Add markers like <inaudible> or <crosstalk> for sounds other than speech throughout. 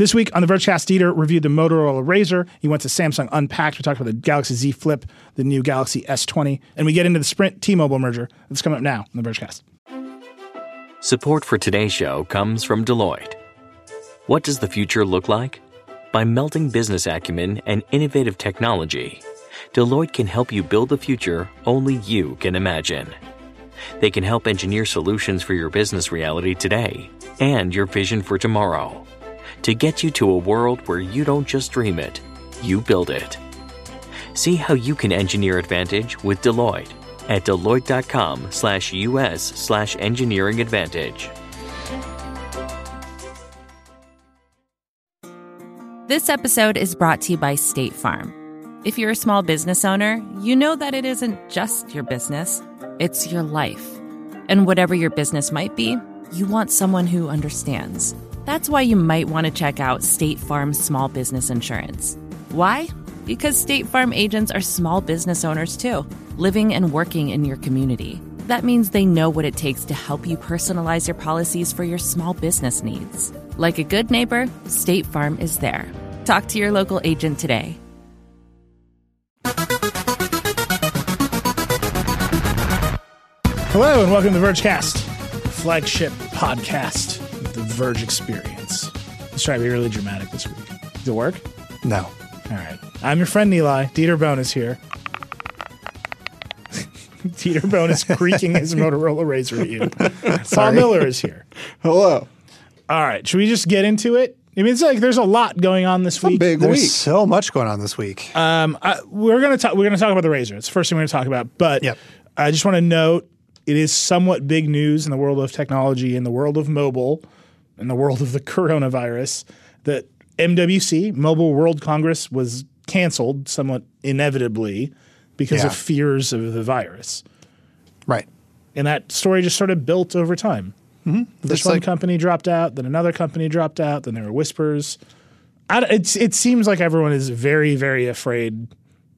This week on the Vergecast, Dieter reviewed the Motorola Razr. He went to Samsung Unpacked. We talked about the Galaxy Z Flip, the new Galaxy S20, and we get into the Sprint T-Mobile merger that's coming up now on the Vergecast. Support for today's show comes from Deloitte. What does the future look like? By melting business acumen and innovative technology, Deloitte can help you build the future only you can imagine. They can help engineer solutions for your business reality today and your vision for tomorrow to get you to a world where you don't just dream it, you build it. See how you can engineer advantage with Deloitte at deloitte.com slash us slash engineering advantage. This episode is brought to you by State Farm. If you're a small business owner, you know that it isn't just your business, it's your life. And whatever your business might be, you want someone who understands. That's why you might want to check out State Farm Small Business Insurance. Why? Because State Farm agents are small business owners too, living and working in your community. That means they know what it takes to help you personalize your policies for your small business needs. Like a good neighbor, State Farm is there. Talk to your local agent today. Hello and welcome to Vergecast, flagship podcast Verge Experience. Let's try to be really dramatic this week. Does it work? No. All right. I'm your friend Eli. Dieter Bohn is here. <laughs> Dieter Bohn is creaking his <laughs> Motorola Razr at you. <laughs> Paul Miller is here. Hello. All right. Should we just get into it? I mean, it's like there's a lot going on this A week. big There's week. so much going on this week. Um, I, we're gonna talk. We're gonna talk about the Razr. It's the first thing we're gonna talk about. But Yep. I just want to note it is somewhat big news in the world of technology, in the world of mobile, in the world of the coronavirus that MWC Mobile World Congress was canceled somewhat inevitably because Yeah. of fears of the virus, right. and that story just sort of built over time. Mm-hmm. This It's one like- company dropped out, then another company dropped out, then there were whispers. I, it's, it seems like everyone is very, very afraid.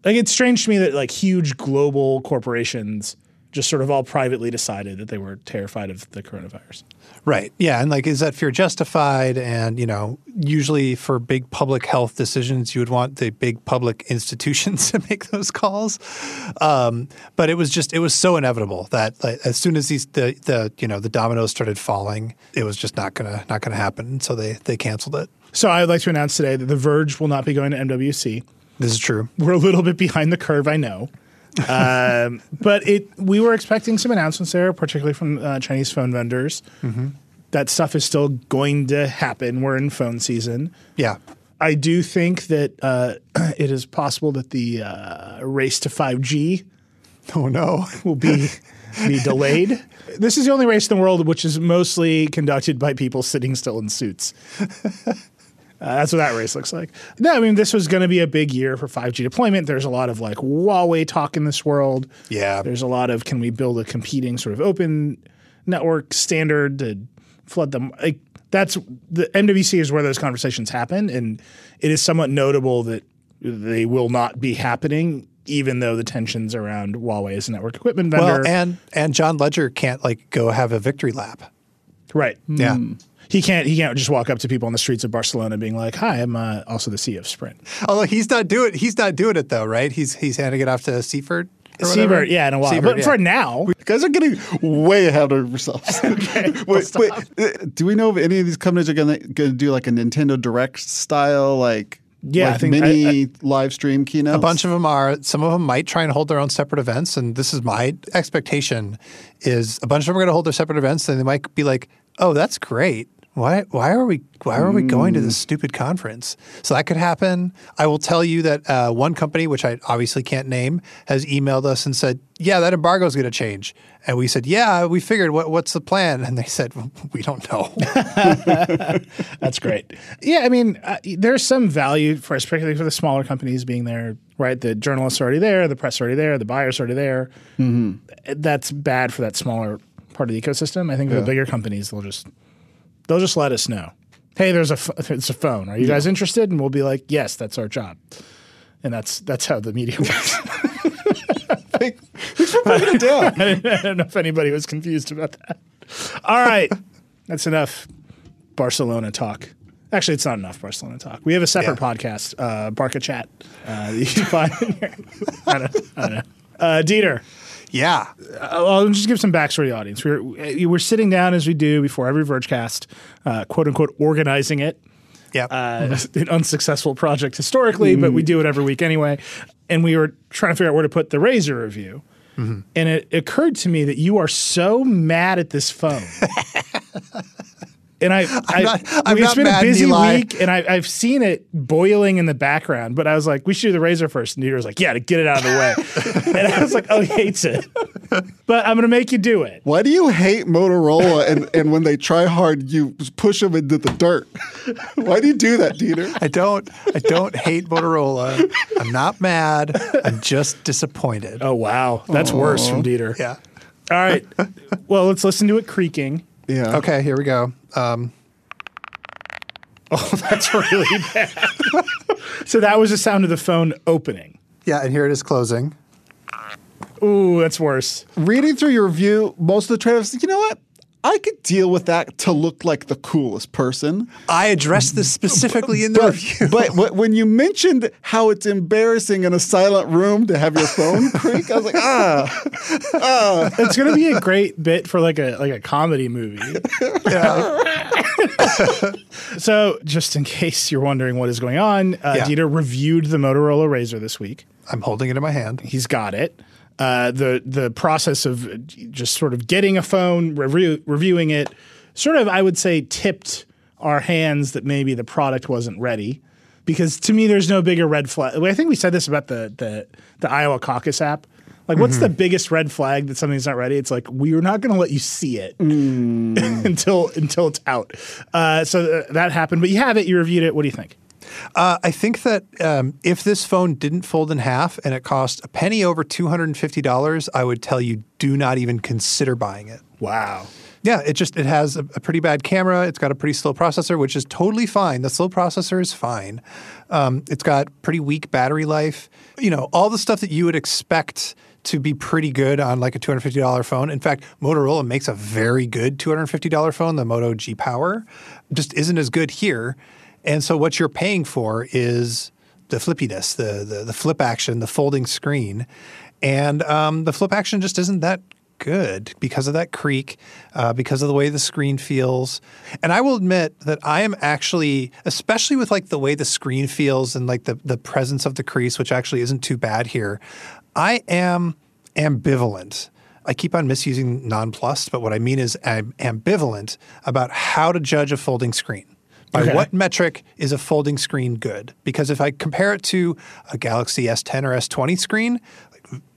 Like it's strange to me that like huge global corporations just sort of all privately decided that they were terrified of the coronavirus. Right. Yeah. And like, is that fear justified? And, you know, usually for big public health decisions, you would want the big public <laughs> institutions <laughs> to make those calls. Um, but it was just, it was so inevitable that like, as soon as these, the, the, you know, the dominoes started falling, it was just not going to, not going to happen. So they, they canceled it. So I would like to announce today that The Verge will not be going to MWC. This is true. We're a little bit behind the curve, I know. Um, <laughs> but it we were expecting some announcements there, particularly from uh, Chinese phone vendors. That stuff is still going to happen. We're in phone season. Yeah. I do think that uh, <clears throat> it is possible that the uh, race to 5G Oh, no. <laughs> will be be delayed. This is the only race in the world which is mostly conducted by people sitting still in suits. <laughs> Uh, that's what that race looks like. No, I mean this was going to be a big year for 5G deployment. There's a lot of like Huawei talk in this world. Yeah. There's a lot of can we build a competing sort of open network standard to flood them? Like that's the MWC is where those conversations happen, and it is somewhat notable that they will not be happening, even though the tensions around Huawei as a network equipment vendor. Well, and, and John Legere can't like go have a victory lap. right, Yeah. He can't he can't just walk up to people on the streets of Barcelona being like, "Hi, I'm uh, also the CEO of Sprint." Although he's not doing he's not doing it though, right? He's he's handing it off to Sievert. or whatever? Sievert, yeah, in a while, Sievert, but yeah. for now, You guys are getting way ahead of yourselves. <laughs> <laughs> wait, wait, uh, do we know if any of these companies are going to do like a Nintendo Direct style, like, Yeah, like I think- mini I- live stream keynotes? a bunch of them are. Some of them might try and hold their own separate events, and this is my expectation: is a bunch of them are going to hold their separate events, and they might be like, "Oh, that's great. Why? Why are we? Why are we going to this stupid conference?" So that could happen. I will tell you that uh, one company, which I obviously can't name, has emailed us and said, "Yeah, that embargo is going to change." And we said, "Yeah, we figured. What, what's the plan?" And they said, "We don't know." <laughs> That's great. Yeah, I mean, uh, there's some value for, us, particularly for the smaller companies being there, right? The journalists are already there, the press are already there, the buyers are already there. That's bad for that smaller part of the ecosystem. I think the bigger companies, they'll just they'll just let us know. Hey, there's a it's a phone. Are you guys interested? And we'll be like, yes, that's our job. And that's that's how the media <laughs> works. I don't know if anybody was confused about that. All right, that's enough Barcelona talk. Actually, it's not enough Barcelona talk. We have a separate Yeah. podcast, uh, Barca Chat. Uh, you can find. <laughs> I don't, I don't know. Uh, Dieter, Yeah. uh, I'll just give some backstory to the audience. We're we're sitting down as we do before every Vergecast, uh, quote unquote, organizing it. Yeah. Uh, <laughs> an unsuccessful project historically, but we do it every week anyway. And we were trying to figure out where to put the Razr review. And it occurred to me that you are so mad at this phone. <laughs> And I, I not- I'm it's not been mad, a busy Eli. week, and I, I've seen it boiling in the background. But I was like, "We should do the Razr first. And Dieter was like, "Yeah, to get it out of the way." <laughs> and I was like, "Oh, he hates it." but I'm going to make you do it. Why do you hate Motorola and, and when they try hard, you push them into the dirt? Why do you do that, Dieter? I don't I don't hate Motorola. I'm not mad. I'm just disappointed. Oh wow, that's worse from Dieter. Yeah. All right. Well, let's listen to it creaking. Yeah. Okay, here we go. Um, Oh, <laughs> that's really <laughs> bad. so that was the sound of the phone opening. yeah, and here it is closing. Ooh, that's worse. Reading through your review, most of the trailers, you know what? I could deal with that to look like the coolest person. I addressed this <laughs> specifically in the But, review. but wh- when you mentioned how it's embarrassing in a silent room to have your phone <laughs> creak, I was like, ah, It's going to be a great bit for like a like a comedy movie. <laughs> so, just in case you're wondering what is going on, uh, Yeah. Dieter reviewed the Motorola Razr this week. I'm holding it in my hand. He's got it. Uh, the the process of just sort of getting a phone, review, reviewing it, sort of I would say tipped our hands that maybe the product wasn't ready. Because to me, there's no bigger red flag. I think we said this about the the, the Iowa Caucus app. Like, what's the biggest red flag that something's not ready? It's like we're not going to let you see it <laughs> until until it's out. Uh, so th- that happened, but you have it. You reviewed it. What do you think? Uh, I think that um, if this phone didn't fold in half and it cost a penny over $250, I would tell you do not even consider buying it. Wow. Yeah, it just it has a, a pretty bad camera. It's got a pretty slow processor, which is totally fine. The slow processor is fine. Um, it's got pretty weak battery life. You know, all the stuff that you would expect to be pretty good on like a two hundred fifty dollar phone. In fact, Motorola makes a very good two hundred fifty dollar phone. The Moto G Power just isn't as good here. And so what you're paying for is the flippiness, the the, the flip action, the folding screen, and um, the flip action just isn't that good because of that creak, uh, because of the way the screen feels. And I will admit that I am actually, especially with like the way the screen feels and like the the presence of the crease, which actually isn't too bad here. I am ambivalent. I keep on misusing nonplussed, but what I mean is I'm ambivalent about how to judge a folding screen. By Okay. what metric is a folding screen good? Because if I compare it to a Galaxy S10 or S20 screen,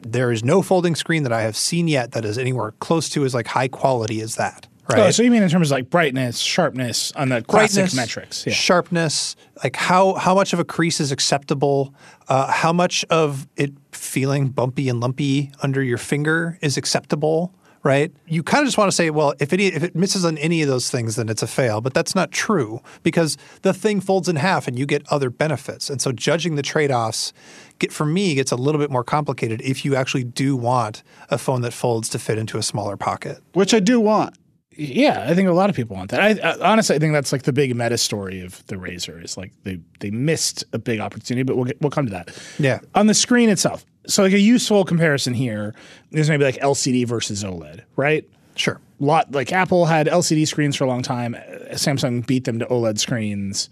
there is no folding screen that I have seen yet that is anywhere close to as like high quality as that. Right? Oh, so you mean in terms of like brightness, sharpness on the classic brightness, metrics? Yeah. sharpness, like how how much of a crease is acceptable, uh, how much of it feeling bumpy and lumpy under your finger is acceptable, right? You kind of just want to say, well, if it if it misses on any of those things, then it's a fail. But that's not true because the thing folds in half and you get other benefits. And so judging the trade offs. Get, for me, gets a little bit more complicated if you actually do want a phone that folds to fit into a smaller pocket. which I do want. Yeah, I think a lot of people want that. I, I honestly I think that's like the big meta story of the Razr is like they they missed a big opportunity, but we'll get, we'll come to that. Yeah. On the screen itself, so like a useful comparison here is maybe like LCD versus OLED, right? Sure. lot like Apple had LCD screens for a long time. Samsung beat them to OLED screens.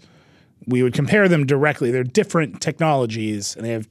We would compare them directly. They're different technologies and they have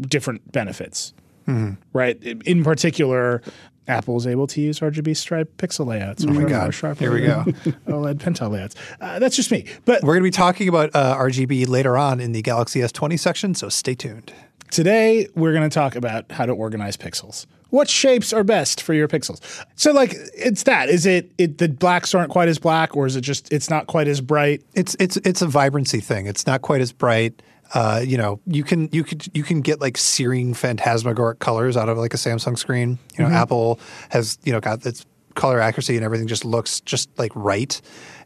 different benefits. Mm-hmm. Right. In- In particular, Apple is able to use RGB stripe pixel layouts. Oh my God. Here we go. <laughs> OLED PenTile layouts. Uh, that's just me. But We're going to be talking about uh, RGB later on in the Galaxy S20 section, so stay tuned. Today, we're going to talk about how to organize pixels. What shapes are best for your pixels? So, like, it's that. Is it, it the blacks aren't quite as black, or is it just it's not quite as bright? It's it's it's a vibrancy thing. It's not quite as bright. Uh, you know, you can you could you can get like searing phantasmagoric colors out of like a Samsung screen. You know, Apple has you know got its color accuracy and everything just looks just like right.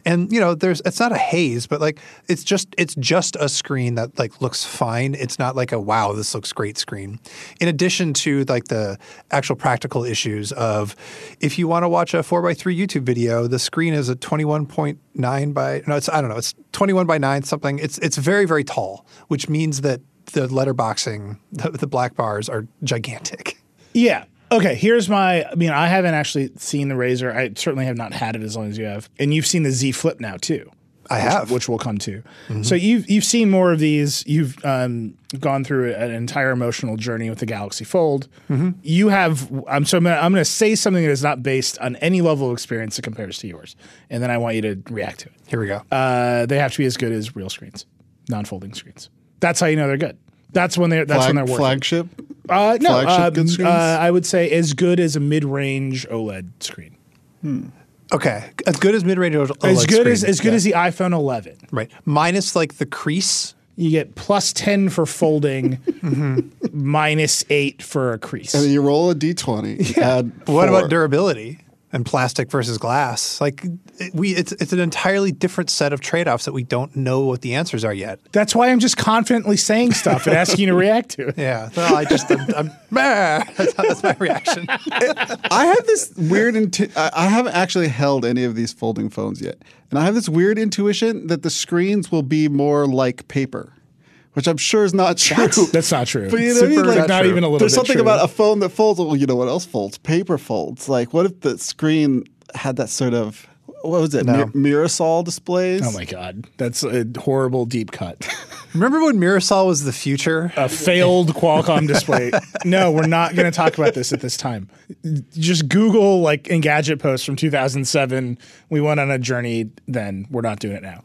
And you know, there's it's not a haze, but like it's just it's just a screen that like looks fine. It's not like a wow, this looks great screen. In addition to like the actual practical issues of if you want to watch a four by three YouTube video, the screen is a twenty one point nine by no, it's I don't know, it's twenty one by nine something. It's it's very very tall, which means that the letterboxing, the, the black bars are gigantic. Yeah. Okay, here's my. I mean, I haven't actually seen the Razr. I certainly have not had it as long as you have, and you've seen the Z Flip now too. I which, have. which we'll come to. So you've you've seen more of these. You've um, gone through an entire emotional journey with the Galaxy Fold. You have. I'm so I'm gonna, I'm going to say something that is not based on any level of experience that compares to yours, and then I want you to react to it. Here we go. Uh, they have to be as good as real screens, non-folding screens. That's how you know they're good. That's when they're that's Flag- when they're working. flagship. Uh, no, Flagship um, good screens? uh, I would say as good as a mid-range OLED screen. okay, as good as mid range OLED as good as screen. as good as the iPhone 11. right minus like the crease. You get plus 10 for folding, <laughs> minus 8 for a crease. And then you roll a d20. <laughs> Add What about durability and plastic versus glass? Like we, it's it's an entirely different set of trade offs that we don't know what the answers are yet. That's why I'm just confidently saying stuff and asking you to react to it. Yeah, well, I just I'm, I'm <laughs> that's, that's my reaction. I have this weird. Intu- I I haven't actually held any of these folding phones yet, and I have this weird intuition that the screens will be more like paper, which I'm sure is not true. <laughs> That's not true. <laughs> But you know what I mean? Super- Like, not even a little There's bit something true. about a phone that folds. Well, you know what else folds? Paper folds. Like, what if the screen had that sort of what was it? No. Mir- Mirasol displays. Oh my god, that's a horrible deep cut. <laughs> Remember when Mirasol was the future? a failed Qualcomm display. No, we're not going to talk about this at this time. Just Google like Engadget post from 2007. We went on a journey then. We're not doing it now.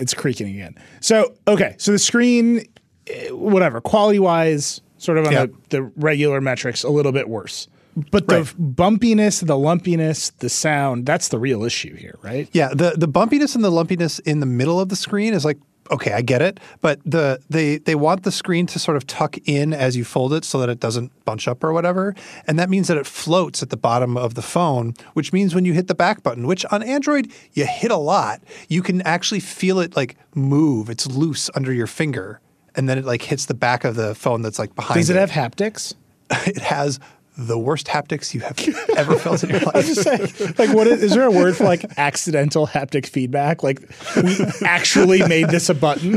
It's creaking again. So, okay. So the screen, eh, whatever, quality wise, sort of on Yeah. the, the regular metrics, a little bit worse. But the Right. bumpiness, the lumpiness, the sound, that's the real issue here, right? Yeah, the the bumpiness and the lumpiness in the middle of the screen is like okay, I get it, but the they they want the screen to sort of tuck in as you fold it so that it doesn't bunch up or whatever, and that means that it floats at the bottom of the phone, which means when you hit the back button, which on Android you hit a lot, you can actually feel it like move. It's loose under your finger, and then it like hits the back of the phone that's like behind. Does it have haptics? <laughs> It has the worst haptics you have ever felt in your <laughs> life. I just saying, like, what is, is there a word for like accidental haptic feedback? Like, we actually made this a button.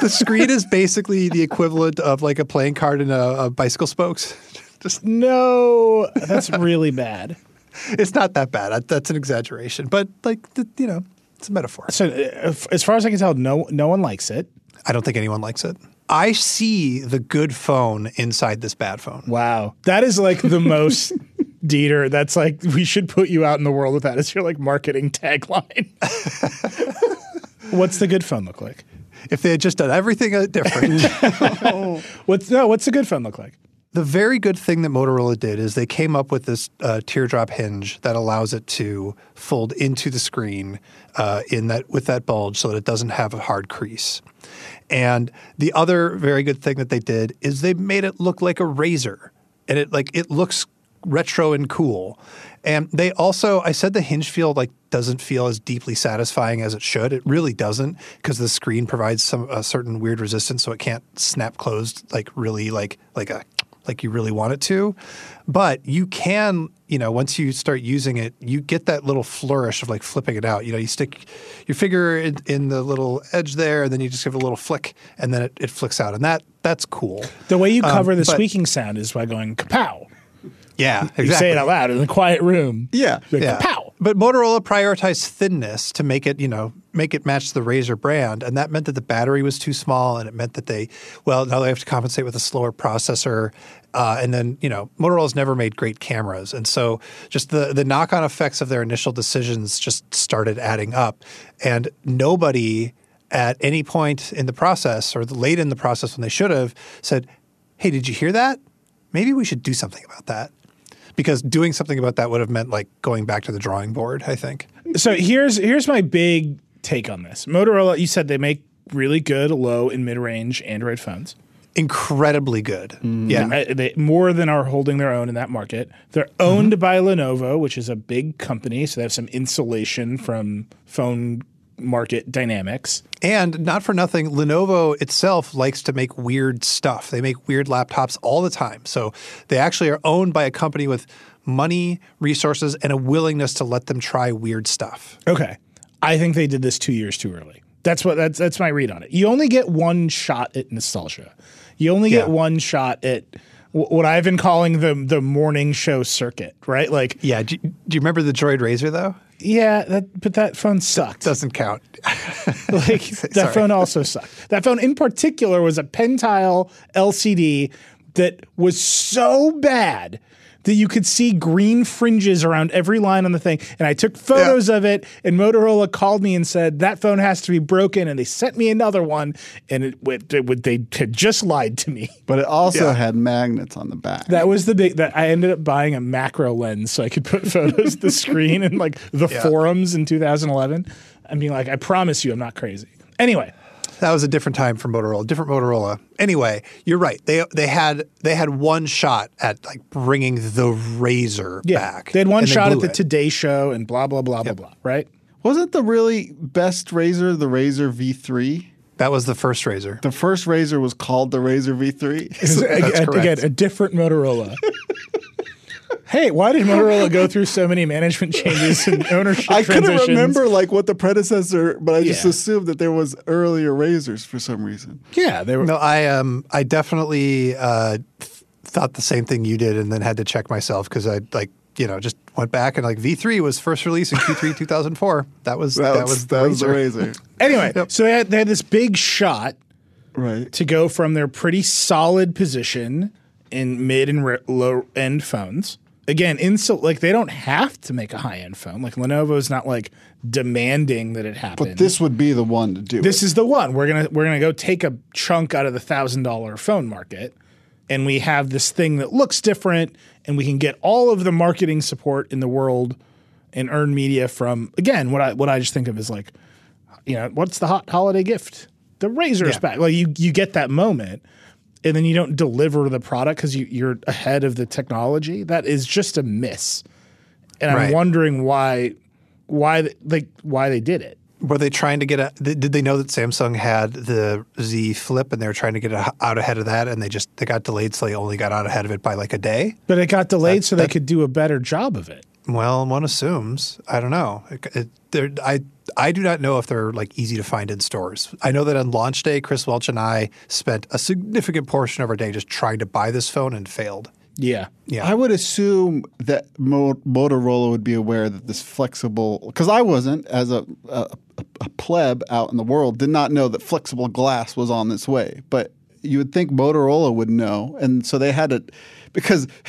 the screen is basically the equivalent of like a playing card in a, a bicycle spokes. Just No, that's really bad. it's not that bad. That- That's an exaggeration, but like the, you know, it's a metaphor. So, uh, as far as I can tell, no, no one likes it. I don't think anyone likes it. I see the good phone inside this bad phone. Wow, that is like the most. <laughs> Dieter, that's like we should put you out in the world with that as your like marketing tagline. <laughs> What's the good phone look like? If they had just done everything uh, different, <laughs> What's no? What's the good phone look like? the very good thing that Motorola did is they came up with this uh, teardrop hinge that allows it to fold into the screen uh, in that with that bulge, so that it doesn't have a hard crease. And the other very good thing that they did is they made it look like a razor, and it like it looks retro and cool. And they also, I said the hinge feel like doesn't feel as deeply satisfying as it should. It really doesn't because the screen provides some a certain weird resistance, so it can't snap closed like really like like a like you really want it to. But you can, you know, once you start using it, you get that little flourish of like flipping it out. You know, you stick your finger in, in the little edge there, and then you just give it a little flick, and then it, it flicks out, and that that's cool. The way you cover the Um, but- squeaking sound is by going kapow. Yeah, exactly. You say it out loud in a quiet room. Yeah. Like, Yeah. kapow. But Motorola prioritized thinness to make it, you know, make it match the Razr brand, and that meant that the battery was too small, and it meant that they, well, now they have to compensate with a slower processor, uh, and then you know, Motorola's never made great cameras, and so just the the knock on effects of their initial decisions just started adding up, and nobody at any point in the process or late in the process when they should have said, "Hey, did you hear that? Maybe we should do something about that." Because doing something about that would have meant like going back to the drawing board, I think. So here's here's my big take on this. Motorola, you said they make really good low and mid range Android phones. incredibly good. Yeah. Uh, they, more than are holding their own in that market. They're owned by Lenovo, which is a big company, so they have some insulation from phone market dynamics. And not for nothing, Lenovo itself likes to make weird stuff. They make weird laptops all the time. So they actually are owned by a company with money, resources, and a willingness to let them try weird stuff. Okay, I think they did this two years too early. That's what that's that's my read on it. You only get one shot at nostalgia. You only get Yeah. one shot at what I've been calling the the morning show circuit, right? Like, Yeah. Do, do you remember the Droid Razr though? Yeah, that but that phone sucked. Doesn't count. <laughs> like <laughs> that phone also sucked. That phone in particular was a PenTile LCD that was so bad that you could see green fringes around every line on the thing. And I took photos of it, and Motorola called me and said that phone has to be broken, and they sent me another one, and it, it, it would- they had just lied to me. But it also Yeah. had magnets on the back. That was the big that I ended up buying a macro lens so I could put <laughs> photos the screen and like the forums in 2011. and being like, I promise you, I'm not crazy. Anyway, That was a different time for Motorola, different Motorola. Anyway, you're right. They they had they had one shot at like bringing the Razr yeah, back. they had one shot at the it. Today Show and blah blah blah blah blah. Right? Wasn't the really best Razr the Razr V3? That was the first Razr. The first Razr was called the Razr V3. It's a- a- correct. Again, a different Motorola. <laughs> hey, why did Motorola go through so many <laughs> management changes and ownership I couldn't remember like what the predecessor, but I just Yeah. assumed that there was earlier Razrs for some reason. Yeah, they were. No, I um I definitely uh, th- thought the same thing you did, and then had to check myself because I like you know just went back and like V3 was first released in Q3 <laughs> 2004. That was That, that, was, was that was the Razr. Razr. <laughs> Anyway, so they had, they had this big shot right. to go from their pretty solid position in mid and re- low end phones. Again, insult like they don't have to make a high end phone. Like Lenovo's not like demanding that it happen. But this would be the one to do this it. is the one we're gonna we're gonna go take a chunk out of the thousand dollar phone market, and we have this thing that looks different, and we can get all of the marketing support in the world, and earn media from again what I what I just think of as like, you know, what's the hot holiday gift? The Razr's Yeah. back. Like you you get that moment, and then you don't deliver the product because you, you're ahead of the technology. That is just a miss, and I'm wondering why why like why they did it. Were they trying to get a? Did they know that Samsung had the Z Flip and they were trying to get out ahead of that, and they just they got delayed, so they only got out ahead of it by like a day? But it got delayed so they could do a better job of it. Well, one assumes. I don't know. It, it, I I do not know if they're like easy to find in stores. I know that on launch day, Chris Welch and I spent a significant portion of our day just trying to buy this phone and failed. Yeah. Yeah, I would assume that Mo- Motorola would be aware that this flexible, because I wasn't, as a, a, a pleb out in the world, did not know that flexible glass was on this way. But you would think Motorola would know. And so they had to, because <laughs>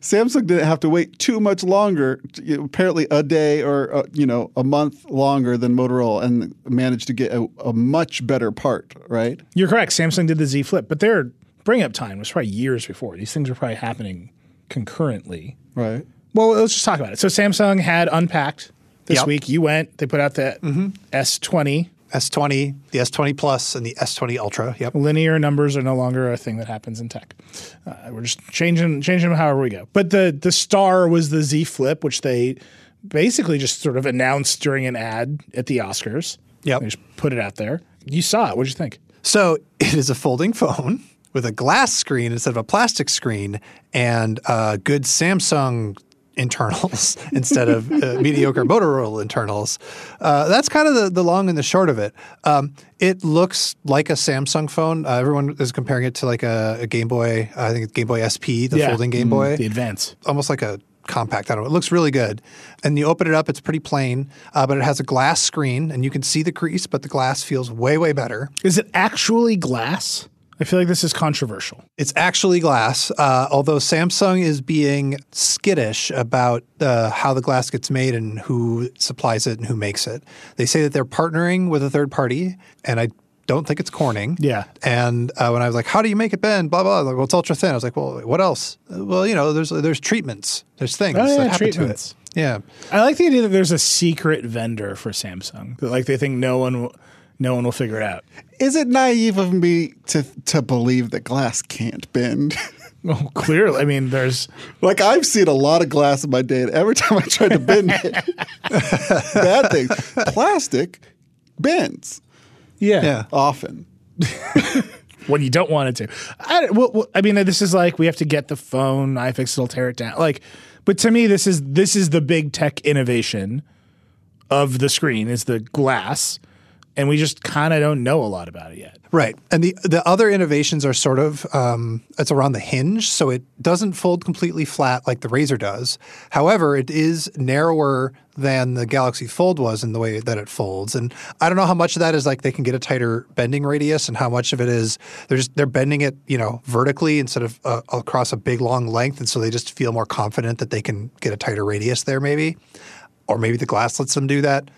Samsung didn't have to wait too much longer, apparently a day or, uh, you know, a month longer than Motorola and managed to get a, a much better part, right? You're correct. Samsung did the Z Flip, but their bring up time was probably years before. These things were probably happening concurrently. Right. Well, let's just talk about it. So Samsung had unpacked this Yep. week. You went, they put out the S20. S20, the S20 Plus, and the S20 Ultra. Yep. Linear numbers are no longer a thing that happens in tech. Uh, we're just changing changing them however we go. But the the star was the Z Flip, which they basically just sort of announced during an ad at the Oscars. Yep. They just put it out there. You saw it. What did you think? So <laughs> it is a folding phone with a glass screen instead of a plastic screen and a good Samsung internals <laughs> instead of uh, mediocre Motorola internals. Uh, that's kind of the, the long and the short of it. Um, it looks like a Samsung phone. Uh, everyone is comparing it to like a, a Game Boy. I think it's Game Boy SP, the Yeah. folding Game Boy The Advance. almost like a compact. I don't know. It looks really good. And you open it up, it's pretty plain, uh, but it has a glass screen and you can see the crease, but the glass feels way, way better. Is it actually glass? I feel like this is controversial. It's actually glass, uh, although Samsung is being skittish about uh, how the glass gets made and who supplies it and who makes it. They say that they're partnering with a third party, and I don't think it's Corning. Yeah. And uh, when I was like, "How do you make it bend?" Blah blah. Like, well, it's ultra thin. I was like, "Well, what else?" Uh, Well, you know, there's there's treatments, there's things Oh, yeah, that happen treatments. to it. Yeah. I like the idea that there's a secret vendor for Samsung. Like they think no one, will, no one will figure it out. Is it naive of me to to believe that glass can't bend? <laughs> Well, clearly, I mean, there's like I've seen a lot of glass in my day, and every <laughs> time I tried to bend it, <laughs> bad things. Plastic bends yeah. Yeah. often. when you don't want it to. I, well, well, I mean, this is like we have to get the phone, iFixit will tear it down. Like, but to me, this is this is the big tech innovation of the screen is the glass, and we just kind of don't know a lot about it yet. Right. And the the other innovations are sort of um, it's around the hinge, so it doesn't fold completely flat like the Razr does. However, it is narrower than the Galaxy Fold was in the way that it folds. And I don't know how much of that is like they can get a tighter bending radius, and how much of it is they're just they're bending it you know vertically instead of uh, across a big long length, and so they just feel more confident that they can get a tighter radius there, maybe, or maybe the glass lets them do that.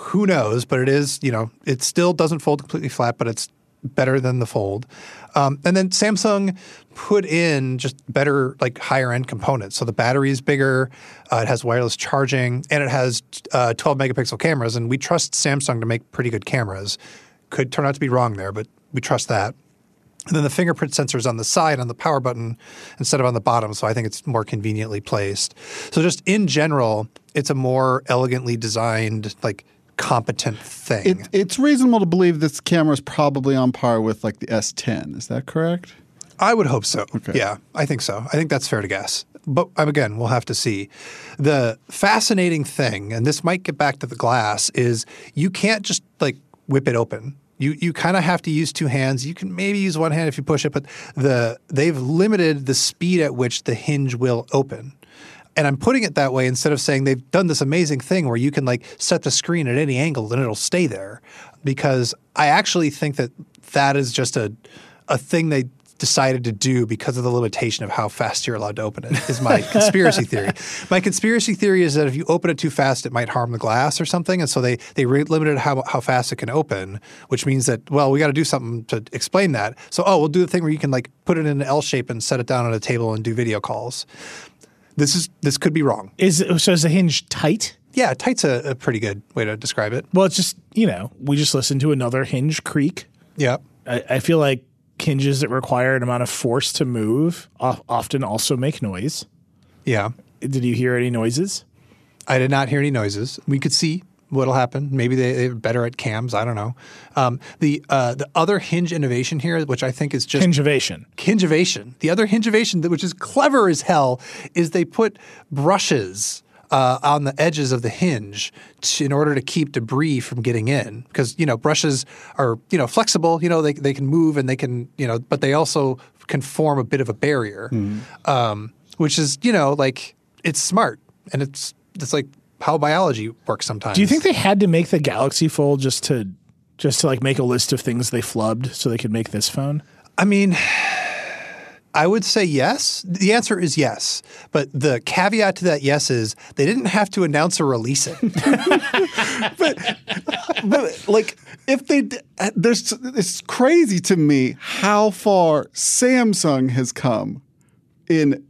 Who knows? But it is, you know, it still doesn't fold completely flat, but it's better than the Fold. Um, and then Samsung put in just better, like higher end components. So the battery is bigger, uh, it has wireless charging, and it has uh, 12 megapixel cameras. And we trust Samsung to make pretty good cameras. Could turn out to be wrong there, but we trust that. And then the fingerprint sensor is on the side on the power button instead of on the bottom. So I think it's more conveniently placed. So just in general, it's a more elegantly designed, like competent thing. It, it's reasonable to believe this camera is probably on par with like the S10. Is that correct? I would hope so. Okay. Yeah, I think so. I think that's fair to guess. But um, again, we'll have to see. The fascinating thing, and this might get back to the glass, is you can't just like whip it open. You you kind of have to use two hands. You can maybe use one hand if you push it, but the they've limited the speed at which the hinge will open. And I'm putting it that way instead of saying they've done this amazing thing where you can like set the screen at any angle and it'll stay there. Because I actually think that that is just a a thing they decided to do because of the limitation of how fast you're allowed to open it is my <laughs> conspiracy theory. My conspiracy theory is that if you open it too fast, it might harm the glass or something, and so they they limited how how fast it can open, which means that well, we got to do something to explain that. So oh, we'll do the thing where you can like put it in an L shape and set it down on a table and do video calls. This is this could be wrong. Is so is the hinge tight? Yeah, tight's a, a pretty good way to describe it. Well, it's just you know we just listened to another hinge creak. Yeah. I, I feel like hinges that require an amount of force to move often also make noise. Yeah. Did you hear any noises? I did not hear any noises. We could see what'll happen. Maybe they, they're better at cams. I don't know. Um, the uh, the other hinge innovation here, which I think is just Hingeovation. Hingeovation. The other Hingeovation, that- which is clever as hell, is they put brushes uh, on the edges of the hinge to, in order to keep debris from getting in. Because you know brushes are you know flexible. You know they they can move and they can you know, but they also can form a bit of a barrier, um, which is you know like it's smart and it's it's like how biology works sometimes. Do you think they had to make the Galaxy Fold just to just to like make a list of things they flubbed so they could make this phone? I mean, I would say yes. The answer is yes. But the caveat to that yes is they didn't have to announce or release it. <laughs> but like if they there's it's crazy to me how far Samsung has come in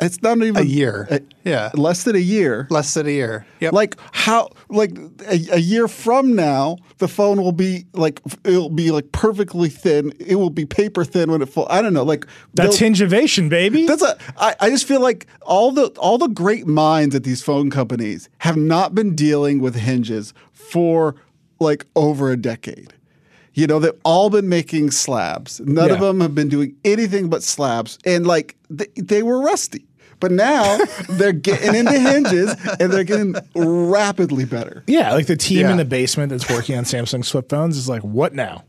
it's not even A year. uh, Yeah. less than a year Less than a year. Yep. like how like a, a year from now the phone will be like it'll be like perfectly thin it will be paper thin when it fall i don't know like That's Hingeovation, baby. that's a. I, I just feel like all the all the great minds at these phone companies have not been dealing with hinges for like over a decade. You know, they've all been making slabs. None of them have been doing anything but slabs, and like they, they were rusty. But now <laughs> they're getting into hinges and they're getting rapidly better. yeah, like the team Yeah. in the basement that's working on Samsung flip phones is like, what now?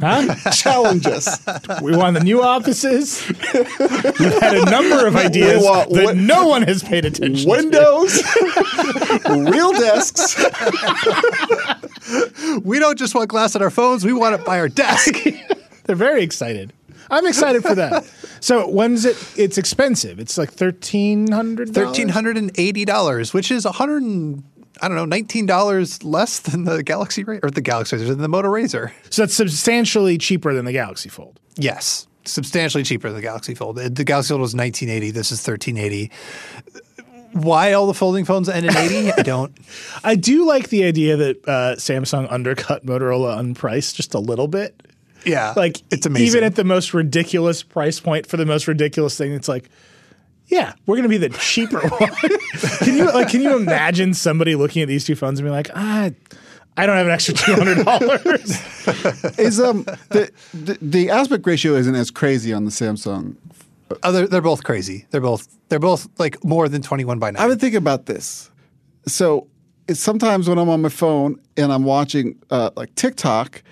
Huh? <laughs> Challenge us. We want the new offices. We've had a number of ideas want that what- no one has paid attention to. Windows, <laughs> real desks. We don't just want glass on our phones, we want it by our desk. <laughs> They're very excited. I'm excited for that. So when's it? It's expensive. It's like thirteen hundred. Thirteen hundred and eighty dollars, which is a hundred and I don't know, nineteen dollars less than the Galaxy Ra- or the Galaxy Razr, than the Moto Razr. So that's substantially cheaper than the Galaxy Fold. Yes, substantially cheaper than the Galaxy Fold. The Galaxy Fold was nineteen eighty. This is thirteen eighty. Why all the folding phones end in 80? <laughs> I don't. I do like the idea that uh, Samsung undercut Motorola on price just a little bit. Yeah. Like it's amazing. Even at the most ridiculous price point for the most ridiculous thing, it's like, yeah, we're going to be the cheaper <laughs> one. can you like? Can you imagine somebody looking at these two phones and be like, ah, I don't have an extra two hundred dollars. <laughs> Is um the, the the aspect ratio isn't as crazy on the Samsung. Oh, they're, they're both crazy. They're both they're both like more than 21 by 9. I've been thinking about this. So it's sometimes when I'm on my phone and I'm watching uh, like TikTok,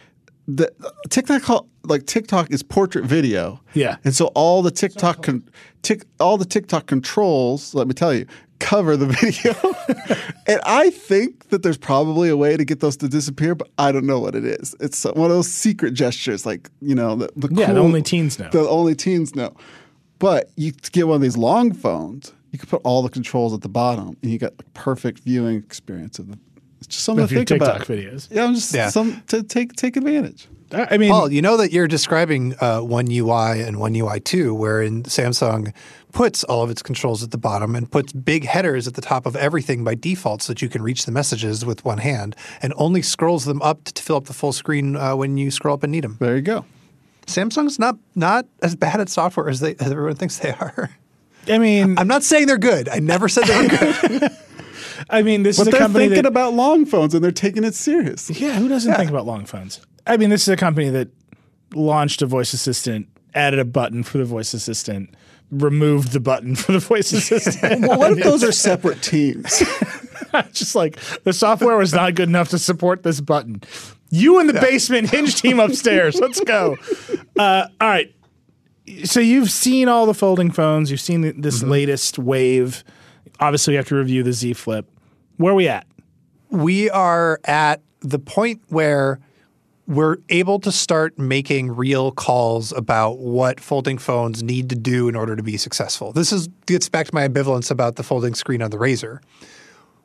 the TikTok like TikTok is portrait video. Yeah. and so all the TikTok con- tick all the TikTok controls. Let me tell you. Cover the <laughs> video, and I think that there's probably a way to get those to disappear, but I don't know what it is. It's one of those secret gestures, like you know, the, the Yeah, the only teens know. The only teens know. But you get one of these long phones, you can put all the controls at the bottom, and you got the perfect viewing experience of the. It's just something Of to think TikTok about. videos. Yeah, I'm just Yeah. some to take take advantage. I I mean, Paul, you know that you're describing uh, One UI and One UI 2, wherein Samsung puts all of its controls at the bottom and puts big headers at the top of everything by default so that you can reach the messages with one hand and only scrolls them up to fill up the full screen uh, when you scroll up and need them. There you go. Samsung's not not as bad at software as, they, as everyone thinks they are. I mean, I'm not saying they're good. I never said they were good. <laughs> I mean, this But is a they're company thinking that, about long phones and they're taking it serious. Yeah, who doesn't think about long phones? I mean, this is a company that launched a voice assistant, added a button for the voice assistant, removed the button for the voice assistant. Well, what if <laughs> those are separate teams? <laughs> Just like the software was not good enough to support this button. You in the basement, hinge team upstairs. Let's go. <laughs> Uh, all right. So you've seen all the folding phones. You've seen th- this latest wave. Obviously, you have to review the Z Flip. Where are we at? we are at the point where we're able to start making real calls about what folding phones need to do in order to be successful. This is gets back to my ambivalence about the folding screen on the Razr.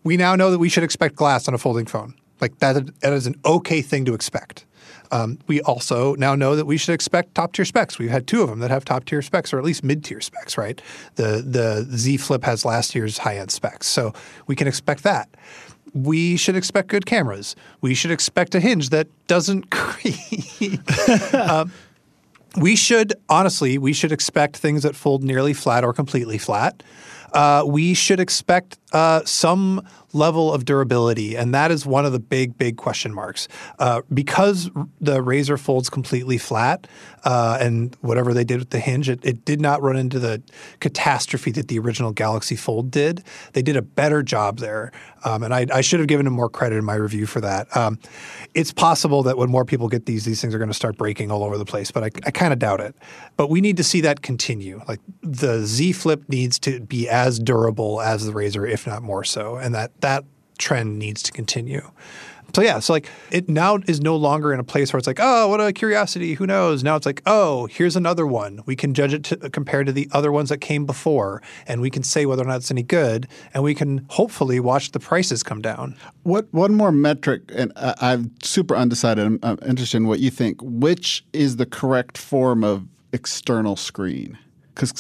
We now know that we should expect glass on a folding phone. Like that, that is an okay thing to expect. Um, we also now know that we should expect top tier specs. We've had two of them that have top tier specs, or at least mid tier specs. Right? The the Z Flip has last year's high end specs, so we can expect that. We should expect good cameras. We should expect a hinge that doesn't <laughs> creak. Um, we should honestly, we should expect things that fold nearly flat or completely flat. Uh, we should expect uh, some level of durability, and that is one of the big, big question marks. Uh, because the Razr folds completely flat, uh, and whatever they did with the hinge, it, it did not run into the catastrophe that the original Galaxy Fold did. They did a better job there, um, and I, I should have given them more credit in my review for that. Um, it's possible that when more people get these, these things are going to start breaking all over the place, but I, I kind of doubt it. But we need to see that continue. Like the Z Flip needs to be as durable as the Razr, if not more so, and that that trend needs to continue. So yeah, so like it now is no longer in a place where it's like, oh, what a curiosity, who knows? Now it's like, oh, here's another one. We can judge it to, compared to the other ones that came before, and we can say whether or not it's any good, and we can hopefully watch the prices come down. What one more metric, and I, I'm super undecided. I'm, I'm interested in what you think. Which is the correct form of external screen? Because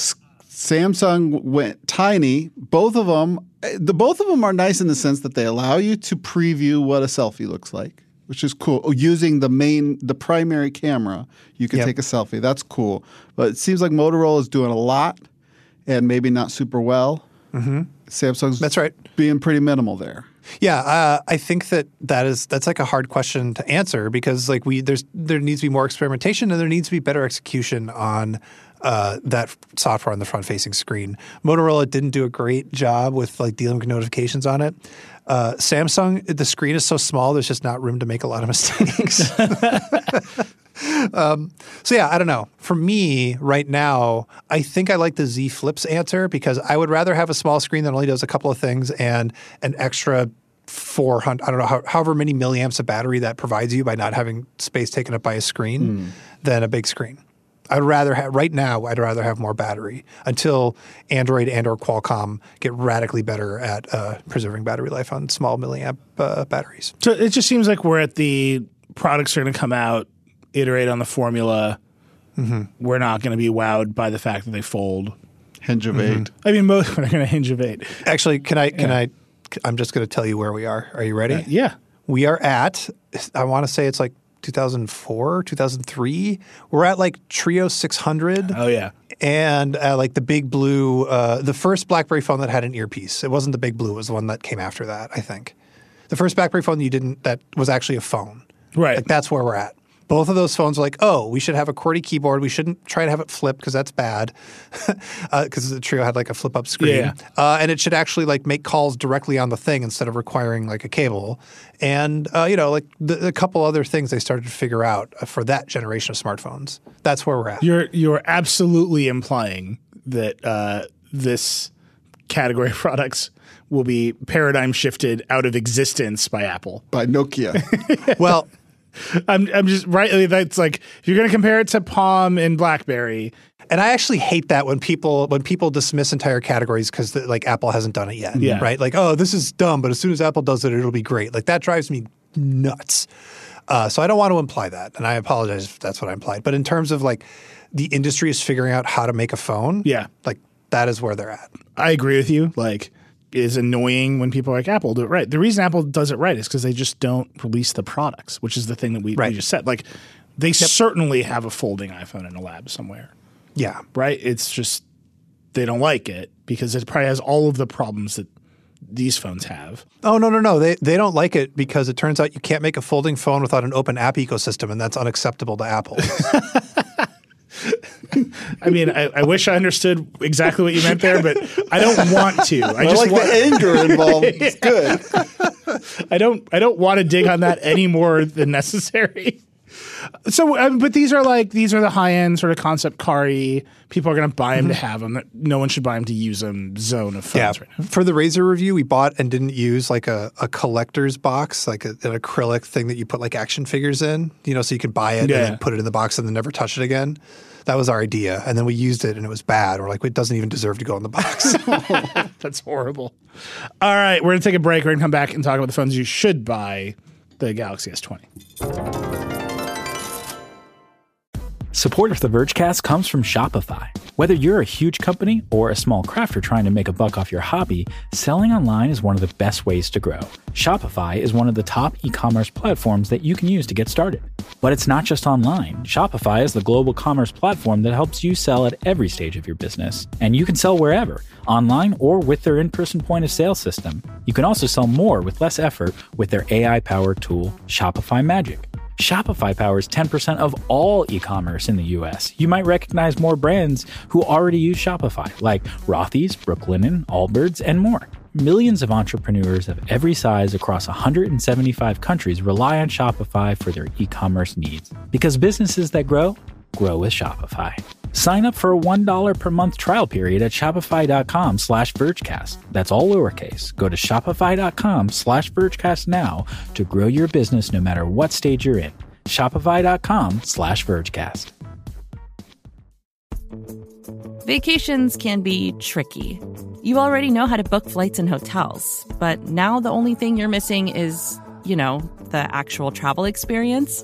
Samsung went tiny. Both of them, the both of them are nice in the sense that they allow you to preview what a selfie looks like, which is cool. Oh, Using the main, the primary camera, you can Yep. take a selfie. That's cool. But it seems like Motorola is doing a lot, and maybe not super well. Mm-hmm. Samsung's That's right. being pretty minimal there. Yeah, uh, I think that that is that's like a hard question to answer because like we there's there needs to be more experimentation and there needs to be better execution on uh, that software on the front facing screen. Motorola didn't do a great job with like dealing with notifications on it. Uh, Samsung, the screen is so small, there's just not room to make a lot of <laughs> mistakes. Um, so yeah, I don't know. For me, right now, I think I like the Z Flips answer because I would rather have a small screen that only does a couple of things and an extra 400, I don't know, how, however many milliamps of battery that provides you by not having space taken up by a screen than a big screen. I'd rather have right now. I'd rather have more battery until Android and or Qualcomm get radically better at uh, preserving battery life on small milliamp uh, batteries. So it just seems like we're at the products are going to come out, iterate on the formula. We're not going to be wowed by the fact that they fold. Hinge of eight. I mean, most are going to hinge of eight. Actually, can I? Can I? I'm just going to tell you where we are. Are you ready? Uh, yeah. We are at. I want to say it's like 2004, 2003. We're at like Treo 600. Oh yeah. and uh, like the big blue, uh, the first BlackBerry phone that had an earpiece. It wasn't the big blue; it was the one that came after that. I think the first BlackBerry phone you didn't that was actually a phone. Right. Like that's where we're at. Both of those phones are like, oh, we should have a QWERTY keyboard. We shouldn't try to have it flip because that's bad. <laughs> Because the Treo had like a flip up screen, Yeah. uh, and it should actually like make calls directly on the thing instead of requiring like a cable. And uh, you know, like the, a couple other things they started to figure out uh, for that generation of smartphones. That's where we're at. You're you're absolutely implying that uh, this category of products will be paradigm shifted out of existence by Apple. By Nokia. <laughs> <laughs> well. I'm I'm just right. That's like if you're going to compare it to Palm and BlackBerry. And I actually hate that when people when people dismiss entire categories because like Apple hasn't done it yet, Yeah. right? Like, oh, this is dumb, but as soon as Apple does it, it'll be great. Like that drives me nuts. Uh, so I don't want to imply that, and I apologize if that's what I implied. But in terms of like the industry is figuring out how to make a phone, Yeah. like that is where they're at. I agree with you. Like, is annoying when people are like Apple do it right. The reason Apple does it right is because they just don't release the products, which is the thing that we, Right. we just said. Like, they certainly have a folding iPhone in a lab somewhere, Yeah, right? It's just they don't like it because it probably has all of the problems that these phones have. Oh no no no! They they don't like it because it turns out you can't make a folding phone without an open app ecosystem, and that's unacceptable to Apple. <laughs> I mean, I, I wish I understood exactly what you meant there, but I don't want to. I I just like want, the anger involved. It's <laughs> good. I don't I don't want to dig on that any more than necessary. So, um, but these are like these are the high end sort of concept cari. People are going to buy them to have them. No one should buy them to use them. Zone of Yeah. phones right now. For the Razr review, we bought and didn't use like a, a collector's box, like a, an acrylic thing that you put like action figures in, you know, so you could buy it Yeah. and put it in the box and then never touch it again. That was our idea. And then we used it and it was bad. We're like, it doesn't even deserve to go in the box. <laughs> <laughs> That's horrible. All right, we're going to take a break. We're going to come back and talk about the phones you should buy. The Galaxy S20. Support for the Vergecast comes from Shopify. Whether you're a huge company or a small crafter trying to make a buck off your hobby, selling online is one of the best ways to grow. Shopify is one of the top e commerce platforms that you can use to get started. But it's not just online. Shopify is the global commerce platform that helps you sell at every stage of your business. And you can sell wherever, online or with their in person point of sale system. You can also sell more with less effort with their AI powered tool, Shopify Magic. Shopify powers 10% of all e commerce in the US. You might recognize more brands who already use Shopify, like Rothy's, Brooklinen, Allbirds, and more. Millions of entrepreneurs of every size across 175 countries rely on Shopify for their e commerce needs. Because businesses that grow, grow with Shopify. Sign up for a $1 per month trial period at shopify.com slash vergecast. That's all lowercase. Go to shopify.com slash vergecast now to grow your business no matter what stage you're in. Shopify.com slash vergecast. Vacations can be tricky. You already know how to book flights and hotels, but now the only thing you're missing is, you know, the actual travel experience.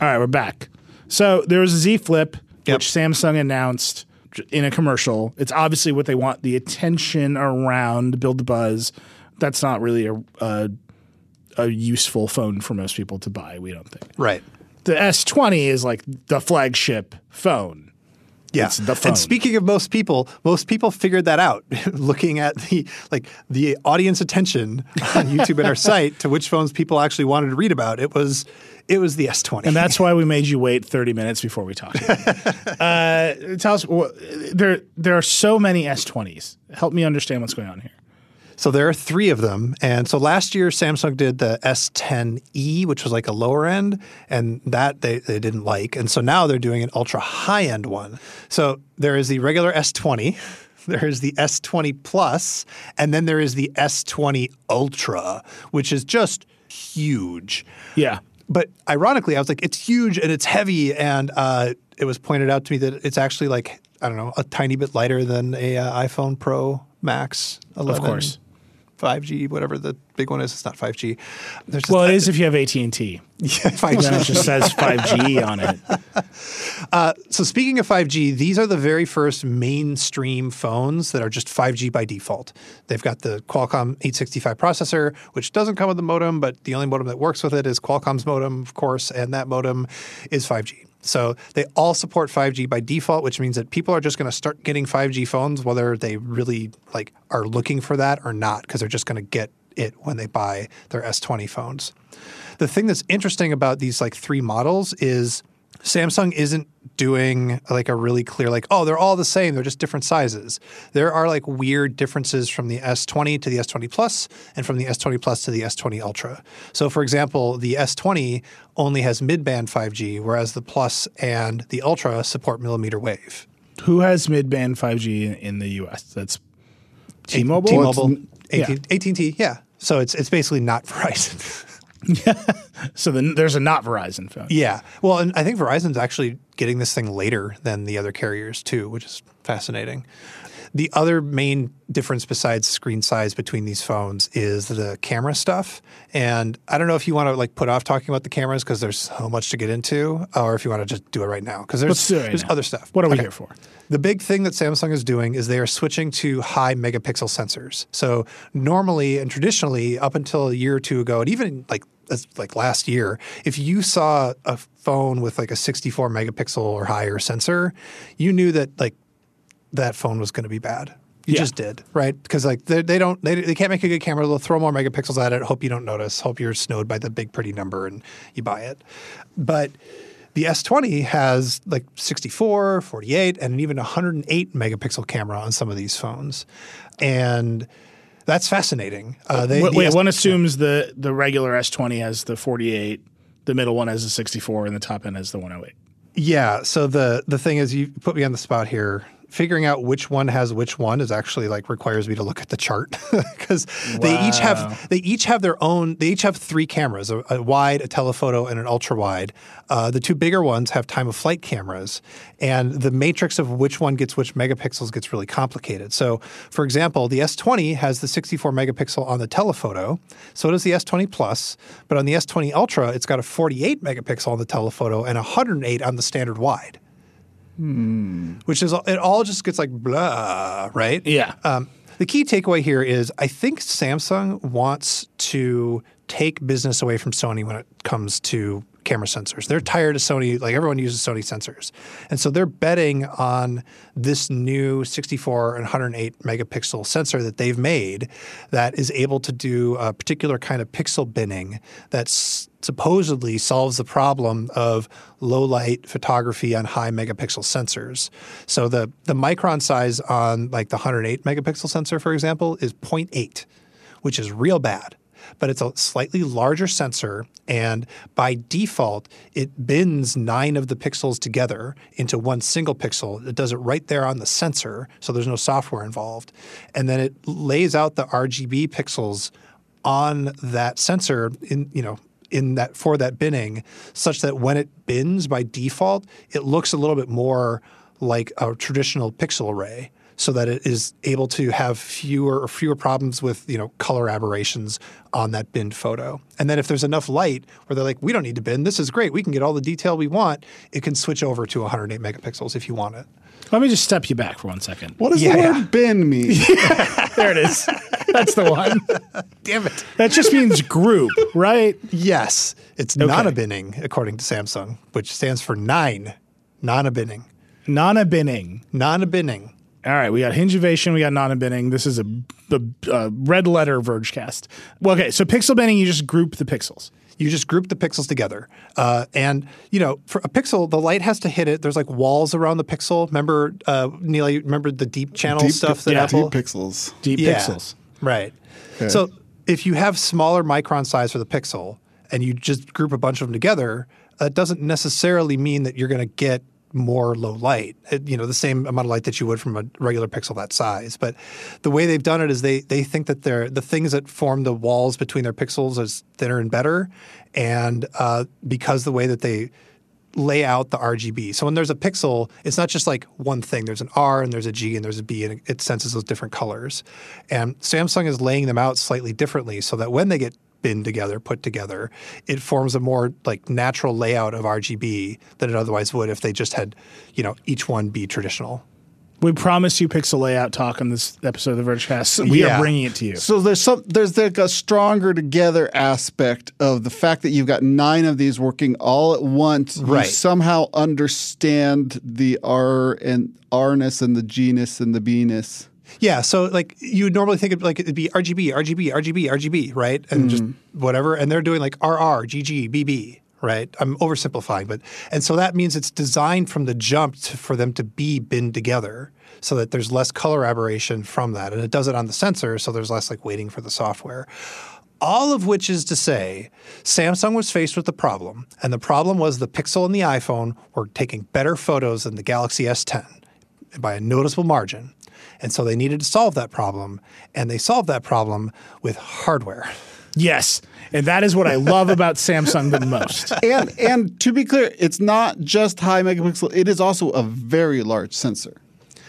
All right, we're back. So there was a Z Flip, which Samsung announced in a commercial. It's obviously what they want the attention around, build the buzz. That's not really a, a a useful phone for most people to buy. We don't think. right. The S20 is like the flagship phone. Yeah. It's the phone. And speaking of most people, most people figured that out <laughs> looking at the like the audience attention on <laughs> YouTube and our site to which phones people actually wanted to read about. It was it was the S20. And that's why we made you wait 30 minutes before we talked. <laughs> uh, tell us, wh- there, there are so many S20s. Help me understand what's going on here. So there are three of them. And so last year, Samsung did the S10e, which was like a lower end, and that they, they didn't like. And so now they're doing an ultra high end one. So there is the regular S20, <laughs> there is the S20 Plus, and then there is the S20 Ultra, which is just huge. Yeah. But ironically, I was like, it's huge and it's heavy. And uh, it was pointed out to me that it's actually like, I don't know, a tiny bit lighter than a uh, iPhone Pro Max 11. course. 5G, whatever the big one is. It's not 5G. There's just Well, it is if you have AT and T. <laughs> Yeah, 5G. it just says 5G on it. <laughs> Uh, so speaking of 5G, these are the very first mainstream phones that are just 5G by default. They've got the Qualcomm 865 processor, which doesn't come with a modem, but the only modem that works with it is Qualcomm's modem, of course, and that modem is 5G. So they all support 5G by default, which means that people are just going to start getting 5G phones whether they really like are looking for that or not because they're just going to get it when they buy their S20 phones. The thing that's interesting about these like three models is Samsung isn't doing like a really clear like oh they're all the same they're just different sizes. There are like weird differences from the S20 to the S20 Plus and from the S20 Plus to the S20 Ultra. So for example, the S20 only has mid-band 5G whereas the Plus and the Ultra support millimeter wave. Who has mid-band 5G in, the U.S.? That's T-Mobile. T-Mobile, Yeah. AT- AT&T, yeah. So it's it's basically not <laughs> Verizon. <laughs> So then there's a not Verizon phone. Yeah. Well, and I think Verizon's actually getting this thing later than the other carriers too, which is fascinating. The other main difference besides screen size between these phones is the camera stuff. And I don't know if you want to like put off talking about the cameras because there's so much to get into, or if you want to just do it right now because there's, Let's do it right there's now. other stuff. What are we Okay. here for? The big thing that Samsung is doing is they are switching to high megapixel sensors. So normally and traditionally, up until a year or two ago, and even like as- like last year, if you saw a phone with like a 64 megapixel or higher sensor, you knew that like that phone was going to be bad. You Yeah. just did, right? Because like they, they don't they, they can't make a good camera. They'll throw more megapixels at it. Hope you don't notice. Hope you're snowed by the big pretty number and you buy it. But the S20 has like 64, 48, and even 108 megapixel camera on some of these phones, and that's fascinating. Uh, they, Wait, the wait, S- one assumes the the regular S20 has the 48, the middle one has the 64, and the top end has the 108. Yeah. So the the thing is, you put me on the spot here. Figuring out which one has which one is actually like requires me to look at the chart <laughs> because they each have they each have their own. They each have three cameras: a, a wide, a telephoto, and an ultra wide. Uh, the two bigger ones have time of flight cameras, and the matrix of which one gets which megapixels gets really complicated. So, for example, the S20 has the 64 megapixel on the telephoto. So does the S20 Plus, but on the S20 Ultra, it's got a 48 megapixel on the telephoto and 108 on the standard wide which is it all just gets like blah, right? Yeah. Um, the key takeaway here is I think Samsung wants to take business away from Sony when it comes to camera sensors. They're tired of Sony, like everyone uses Sony sensors. And so they're betting on this new 64 and 108 megapixel sensor that they've made that is able to do a particular kind of pixel binning that's supposedly solves the problem of low light photography on high megapixel sensors. So the the micron size on like the 108 megapixel sensor for example is 0.8, which is real bad. But it's a slightly larger sensor and by default it bins 9 of the pixels together into one single pixel. It does it right there on the sensor so there's no software involved. And then it lays out the RGB pixels on that sensor in you know in that for that binning such that when it bins by default it looks a little bit more like a traditional pixel array so that it is able to have fewer or fewer problems with you know color aberrations on that binned photo and then if there's enough light where they're like we don't need to bin this is great we can get all the detail we want it can switch over to 108 megapixels if you want it Let me just step you back for one second. What does Yeah, the word bin mean? <laughs> There it is. That's the one. <laughs> damn it That just means group, right? yes it's Okay. non-binning according to samsung which stands for nine non-binning Nona Binning. Nona Binning. All right, we got Hingevation, we got non-binning. This is a, a, a red letter Vergecast. Well, okay, so pixel binning, you just group the pixels. You just group the pixels together. Uh, and, you know, for a pixel, the light has to hit it. There's like walls around the pixel. Remember, uh, Neil, you remember the deep channel Deep, stuff that yeah, Apple? deep pixels. Deep Yeah. pixels. Right. So if you have smaller micron size for the pixel and you just group a bunch of them together, that doesn't necessarily mean that you're going to get more low light. You know, the same amount of light that you would from a regular pixel that size. But the way they've done it is they they think that they're the things that form the walls between their pixels is thinner and better, and uh, because the way that they lay out the RGB. So when there's a pixel, it's not just like one thing. There's an R and there's a G and there's a B, and it senses those different colors. And Samsung is laying them out slightly differently so that when they get bin together, put together, it forms a more like natural layout of RGB than it otherwise would if they just had, you know, each one be traditional. We promise you pixel layout talk on this episode of the Vergecast. We Yeah. are bringing it to you. So there's some there's like a stronger together aspect of the fact that you've got nine of these working all at once. Right. You somehow understand the R and Rness and the genus and the Bness. Yeah, so like you would normally think of like it'd be RGB, RGB, RGB, RGB, right? And just mm-hmm. whatever. And they're doing like RR, GG, BB, right? I'm oversimplifying, but and so that means it's designed from the jump to, for them to be bin together so that there's less color aberration from that. And it does it on the sensor, so there's less like waiting for the software. All of which is to say, Samsung was faced with the problem, and the problem was the Pixel and the iPhone were taking better photos than the Galaxy S10 by a noticeable margin. And so they needed to solve that problem, and they solved that problem with hardware. Yes. And that is what I love about <laughs> Samsung the most. And and to be clear, it's not just high megapixel. It is also a very large sensor.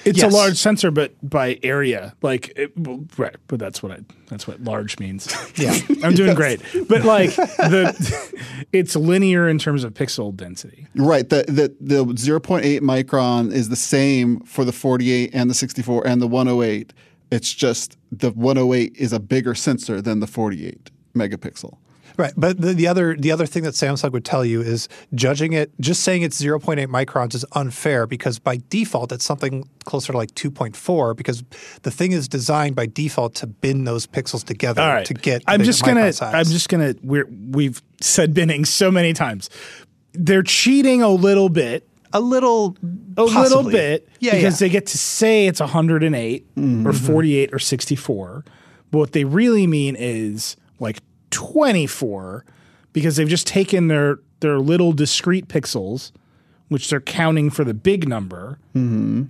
It's Yes. a large sensor, but by area, like it, well, right. But that's what I that's what large means. <laughs> Yeah. <laughs> I'm doing great. But like the, <laughs> it's linear in terms of pixel density. Right. The the the 0.8 micron is the same for the 48 and the 64 and the 108. It's just the 108 is a bigger sensor than the 48 megapixel. Right, but the, the other the other thing that Samsung would tell you is judging it, just saying it's 0.8 microns is unfair because by default it's something closer to like 2.4 because the thing is designed by default to bin those pixels together right. to get. I'm just gonna. size. I'm just gonna. We're we've said binning so many times. They're cheating a little bit. a little, A little bit yeah, because yeah. they get to say it's 108 or mm-hmm. 48 or 64. But what they really mean is like 24 because they've just taken their their little discrete pixels, which they're counting for the big number, mm-hmm.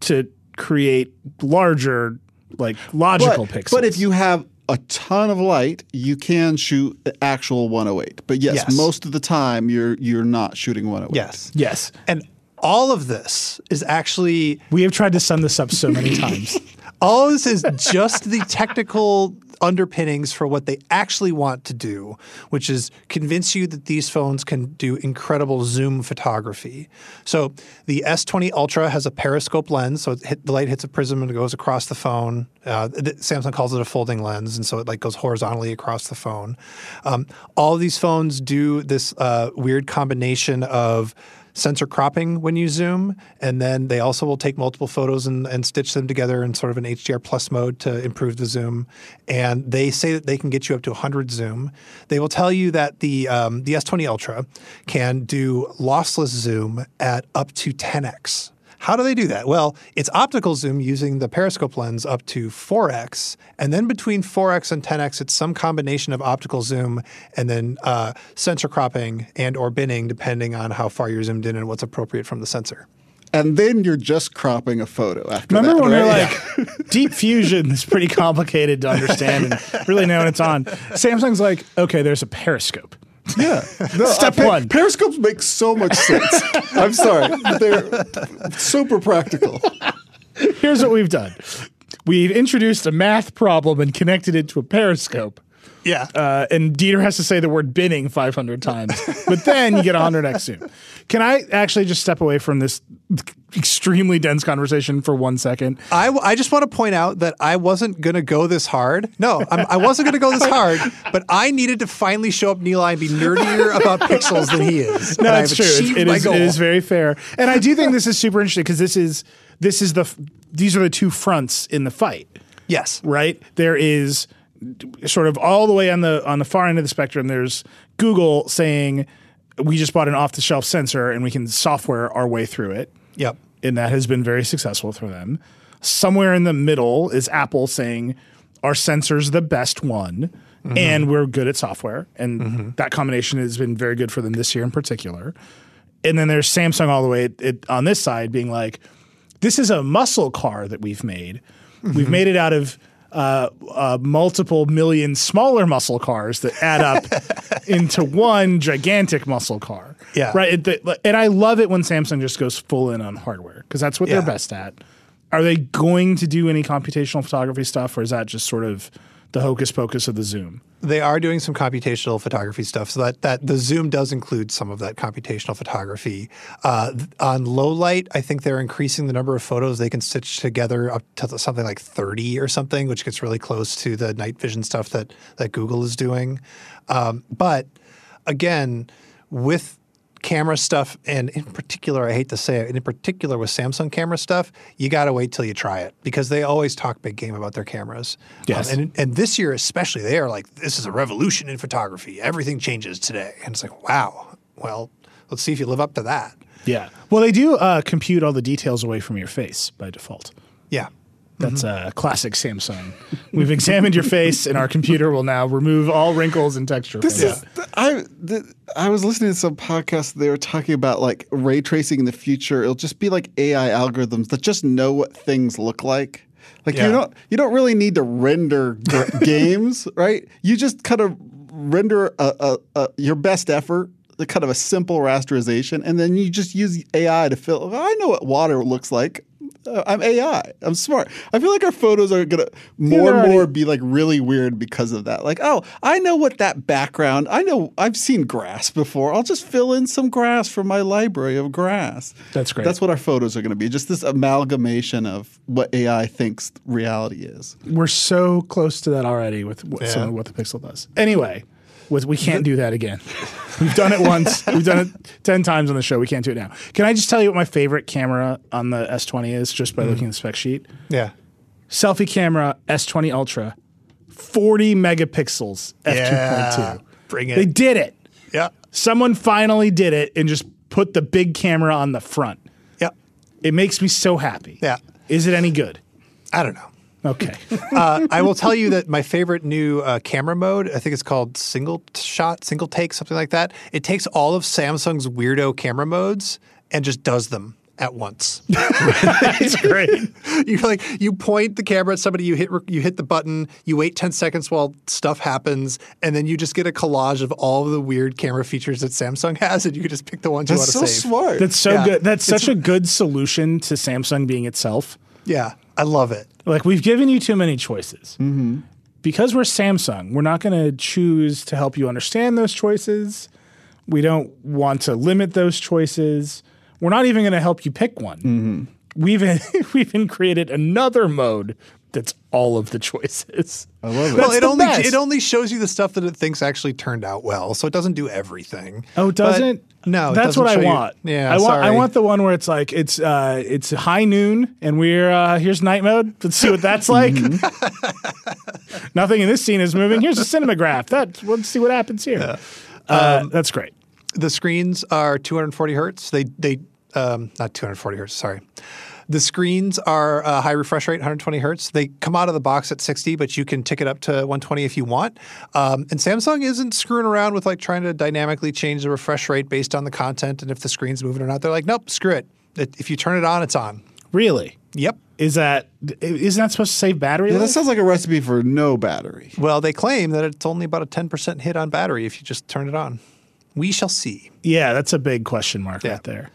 to create larger, like logical but, pixels. But if you have a ton of light, you can shoot actual 108. But yes, Yes. most of the time you're you're not shooting 108. yes, yes, and all of this is actually we have tried to sum this up so many <laughs> times. All this is just the technical underpinnings for what they actually want to do, which is convince you that these phones can do incredible zoom photography. So the S20 Ultra has a periscope lens, so it hit, the light hits a prism and it goes across the phone. Uh, Samsung calls it a folding lens, and so it like goes horizontally across the phone. Um, all these phones do this uh, weird combination of sensor cropping when you zoom, and then they also will take multiple photos and, and stitch them together in sort of an HDR plus mode to improve the zoom. And they say that they can get you up to 100 zoom. They will tell you that the um, the S20 Ultra can do lossless zoom at up to 10x. How do they do that? Well, it's optical zoom using the periscope lens up to 4x, and then between 4x and 10x, it's some combination of optical zoom and then uh, sensor cropping and or binning, depending on how far you're zoomed in and what's appropriate from the sensor. And then you're just cropping a photo after Remember that. when we were right? like, <laughs> <laughs> deep fusion is pretty complicated to understand and really know when it's on. Samsung's like, okay, there's a periscope. Yeah. <laughs> No, Step uh, one. Periscopes make so much sense. <laughs> I'm sorry. They're super practical. Here's what we've done. We've introduced a math problem and connected it to a periscope. Yeah. Uh, and Dieter has to say the word binning 500 times, but then you get 100x zoom. Can I actually just step away from this <laughs> extremely dense conversation for one second? I, w- I just want to point out that I wasn't going to go this hard. No, I'm, I wasn't going to go this <laughs> hard, but I needed to finally show up Neil and be nerdier about <laughs> pixels than he is. No, it's true. It is- it is very fair, and I do think this is super interesting because this is this is the these are the two fronts in the fight. yes. right? There is sort of all the way on the on the far end of the spectrum. There's Google saying we just bought an off the shelf sensor and we can software our way through it, Yep. and that has been very successful for them. Somewhere in the middle is Apple saying our sensor's the best one. Mm-hmm. And we're good at software, and mm-hmm. that combination has been very good for them this year in particular. And then there's Samsung all the way at, at- on this side being like, this is a muscle car that we've made. We've mm-hmm. made it out of uh, uh, multiple million smaller muscle cars that add up <laughs> into one gigantic muscle car. Yeah. Right. It- the- and I love it when Samsung just goes full in on hardware because that's what Yeah. they're best at. Are they going to do any computational photography stuff, or is that just sort of the hocus pocus of the Zoom? They are doing some computational photography stuff, so that, that the zoom does include some of that computational photography. Uh, on low light, I think they're increasing the number of photos they can stitch together up to something like 30 or something, which gets really close to the night vision stuff that that Google is doing. Um, but again, with camera stuff, and in particular, I hate to say it, in particular with Samsung camera stuff, you got to wait till you try it because they always talk big game about their cameras. Yes. Um, and, and this year especially, they are like, this is a revolution in photography. Everything changes today. And it's like, wow. Well, let's see if you live up to that. Yeah. Well, they do uh, compute all the details away from your face by default. Yeah. That's a classic Samsung. We've examined your face, and our computer will now remove all wrinkles and texture. This from is. I th- I was listening to some podcast. They were talking about like ray tracing in the future. It'll just be like AI algorithms that just know what things look like. Like Yeah. you don't you don't really need to render gr- <laughs> games, right? You just kind of render a, a, a, your best effort, the kind of a simple rasterization, and then you just use AI to fill. Oh, I know what water looks like. Uh, I'm AI. I'm smart. I feel like our photos are gonna more and more be like really weird because of that. Like, oh, I know what that background. I know I've seen grass before. I'll just fill in some grass from my library of grass. That's great. That's what our photos are going to be. Just this amalgamation of what AI thinks reality is. We're so close to that already with what, some Yeah. of what the Pixel does. Anyway, with, we can't do that again. We've done it once. <laughs> We've done it 10 times on the show. We can't do it now. Can I just tell you what my favorite camera on the S20 is just by mm-hmm. looking at the spec sheet? Yeah. Selfie camera S20 Ultra, 40 megapixels, f2.2. Yeah. Bring it. They did it. Yeah. Someone finally did it and just put the big camera on the front. Yeah. It makes me so happy. Yeah. Is it any good? I don't know. Okay. <laughs> uh, I will tell you that my favorite new uh, camera mode, I think it's called single shot, single take, something like that. It takes all of Samsung's weirdo camera modes and just does them at once. <laughs> <laughs> It's great. you like you point the camera at somebody, you hit you hit the button, you wait ten seconds while stuff happens, and then you just get a collage of all of the weird camera features that Samsung has, and you can just pick the ones you want That's to so save. smart. That's so Yeah. good. That's such a good solution to Samsung being itself. Yeah, I love it. Like we've given you too many choices. Mm-hmm. Because we're Samsung, we're not going to choose to help you understand those choices. We don't want to limit those choices. We're not even going to help you pick one. Mm-hmm. We've <laughs> we've even created another mode that's all of the choices. I love it. well, it only best. it only shows you the stuff that it thinks actually turned out well, so it doesn't do everything. Oh, it doesn't? No, that's what I you- want. yeah, I want. I want the one where it's like it's uh, it's high noon and we're uh, here's night mode. Let's see what that's like. <laughs> Nothing in this scene is moving. Here's a cinematograph. That let's see what happens here. Uh, that's great. the screens are 240 hertz. They they um, not 240 hertz. Sorry. The screens are uh, high refresh rate, 120 hertz. They come out of the box at 60, but you can tick it up to 120 if you want. Um, and Samsung isn't screwing around with like trying to dynamically change the refresh rate based on the content and if the screen's moving or not. They're like, nope, screw it. It- If you turn it on, it's on. Really, Yep. is that isn't that supposed to save battery? yeah, that sounds like a recipe for no battery. Well, they claim that it's only about a 10% hit on battery if you just turn it on. We shall see. yeah, that's a big question mark Yeah. right there.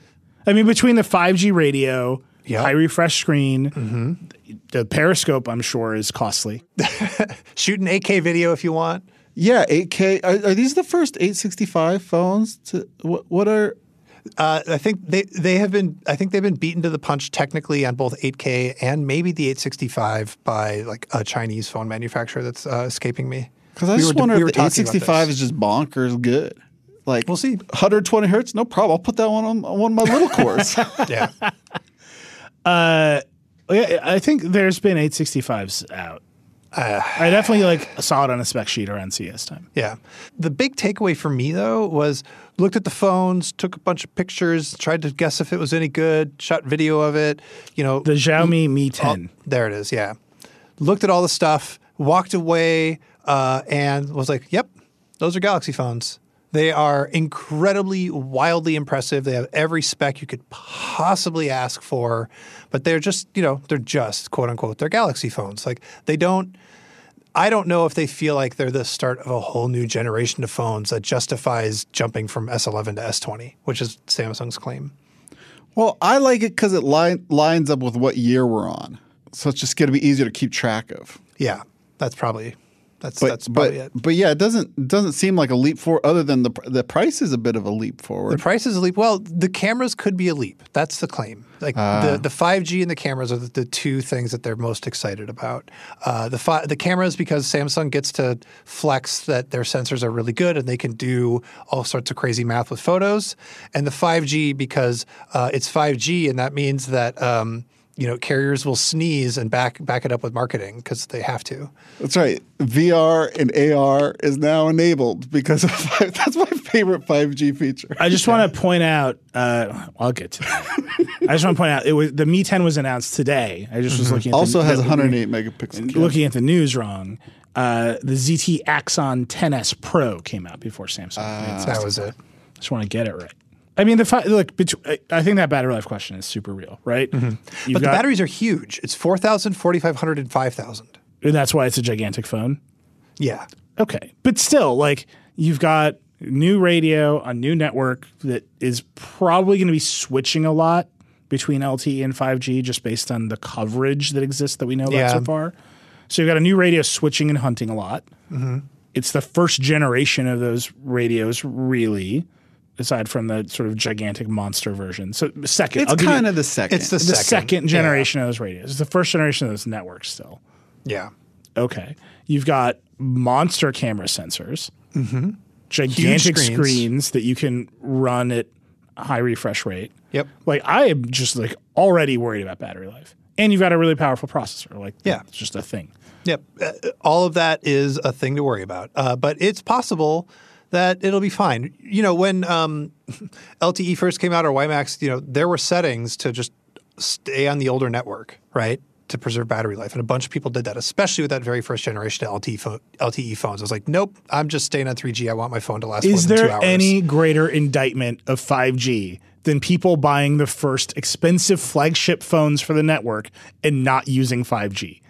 I mean, between the 5G radio, Yeah. high refresh screen, the periscope, I'm sure is costly. <laughs> Shoot an 8K video if you want. Yeah, 8K. Are, are these the first 865 phones? To what, what are? Uh, I think they they have been. I think they've been beaten to the punch technically on both 8K and maybe the 865 by like a Chinese phone manufacturer that's uh, escaping me. Because I We just were- wonder we if the 865 is just bonkers good. Like We'll see. 120 hertz, no problem. I'll put that one on, on one of my little cores. <laughs> Yeah, <laughs> Uh, yeah, I think there's been 865s out. I definitely like saw it on a spec sheet around CES time. yeah. The big takeaway for me though was looked at the phones, took a bunch of pictures, tried to guess if it was any good, shot video of it. You know, The Xiaomi Mi 10. There it is. Yeah. Looked at all the stuff, walked away, uh, and was like, "Yep, those are Galaxy phones. They are incredibly, wildly impressive. They have every spec you could possibly ask for, but they're just, you know, they're just quote unquote, they're Galaxy phones. Like they don't." I don't know if they feel like they're the start of a whole new generation of phones that justifies jumping from S11 to S20, which is Samsung's claim. well, I like it because it line, lines up with what year we're on. So it's just going to be easier to keep track of. Yeah, that's probably that's But that's but it. but yeah, it doesn't doesn't seem like a leap forward. Other than the the price is a bit of a leap forward. The price is a leap. Well, the cameras could be a leap. That's the claim. Like the the five G and the cameras are the, the two things that they're most excited about. Uh, the fi- the cameras because Samsung gets to flex that their sensors are really good and they can do all sorts of crazy math with photos, and the five G because uh, it's five G and that means that. Um, you know, carriers will sneeze and back back it up with marketing because they have to. That's right. VR and AR is now enabled because of <laughs> five, that's my favorite 5G feature. I just want to <laughs> point out. Uh, I'll get to that. I just want to point out it was the Mi 10 was announced today. I just was looking. at Also the, has the- 108 megapixel. Looking at the news wrong. Uh, the ZTE Axon 10s Pro came out before Samsung. It's- That was it. I just want to get it right. I mean, the fi- look. bet- I- think that battery life question is super real, right? Mm-hmm. But the batteries are huge. It's 4,000, 4,500, and 5,000. and that's why it's a gigantic phone. Yeah. Okay, but still, like you've got new radio, a new network that is probably going to be switching a lot between LTE and 5G just based on the coverage that exists that we know about Yeah. so far. So you've got a new radio switching and hunting a lot. Mm-hmm. It's the first generation of those radios, really, aside from the sort of gigantic monster version. So second, It's I'll give you kind of the second. It's the, the second, second, generation of those radios. It's the first generation of those networks still. Yeah. Okay. You've got monster camera sensors, gigantic screens. screens. that you can run at high refresh rate. Yep. Like I am just like already worried about battery life. And you've got a really powerful processor. Like Yeah. it's just a thing. Yep. Uh, all of that is a thing to worry about. Uh, but it's possible that it'll be fine. You know, when um, <laughs> LTE first came out or WiMAX, you know, there were settings to just stay on the older network, right? To preserve battery life. And a bunch of people did that, especially with that very first generation of LTE, LTE phones. I was like, nope, I'm just staying on 3G. I want my phone to last more Is there hours. any greater indictment of 5G than people buying the first expensive flagship phones for the network and not using 5G?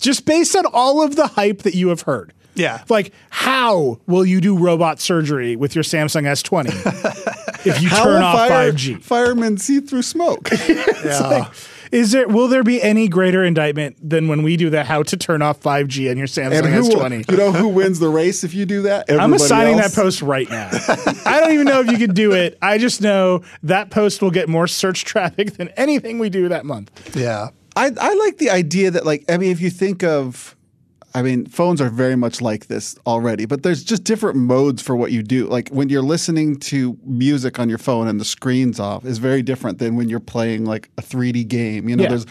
Just based on all of the hype that you have heard. Yeah. Like, how will you do robot surgery with your Samsung S20 <laughs> if you turn off fire, 5G? firemen see through smoke? <laughs> Yeah. Is there will there be any greater indictment than when we do the how to turn off 5G on your Samsung and who will, S20? you know who wins the race if you do that? I'm assigning else. that post right now. <laughs> I don't even know if you could do it. I just know that post will get more search traffic than anything we do that month. yeah. I, I like the idea that like I mean if you think of I mean phones are very much like this already but there's just different modes for what you do. Like when you're listening to music on your phone and the screen's off is very different than when you're playing like a 3D game you know? Yeah. there's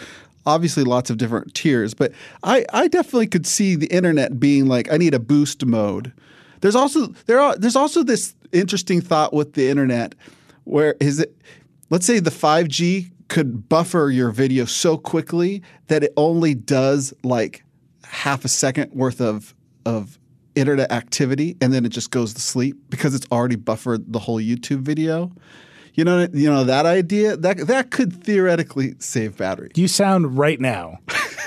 obviously lots of different tiers but I I definitely could see the internet being like I need a boost mode. There's also there are there's also this interesting thought with the internet where is it let's say the 5G could buffer your video so quickly that it only does like half a second worth of of internet activity and then it just goes to sleep because it's already buffered the whole YouTube video. You know you know that idea that that could theoretically save battery. You sound right now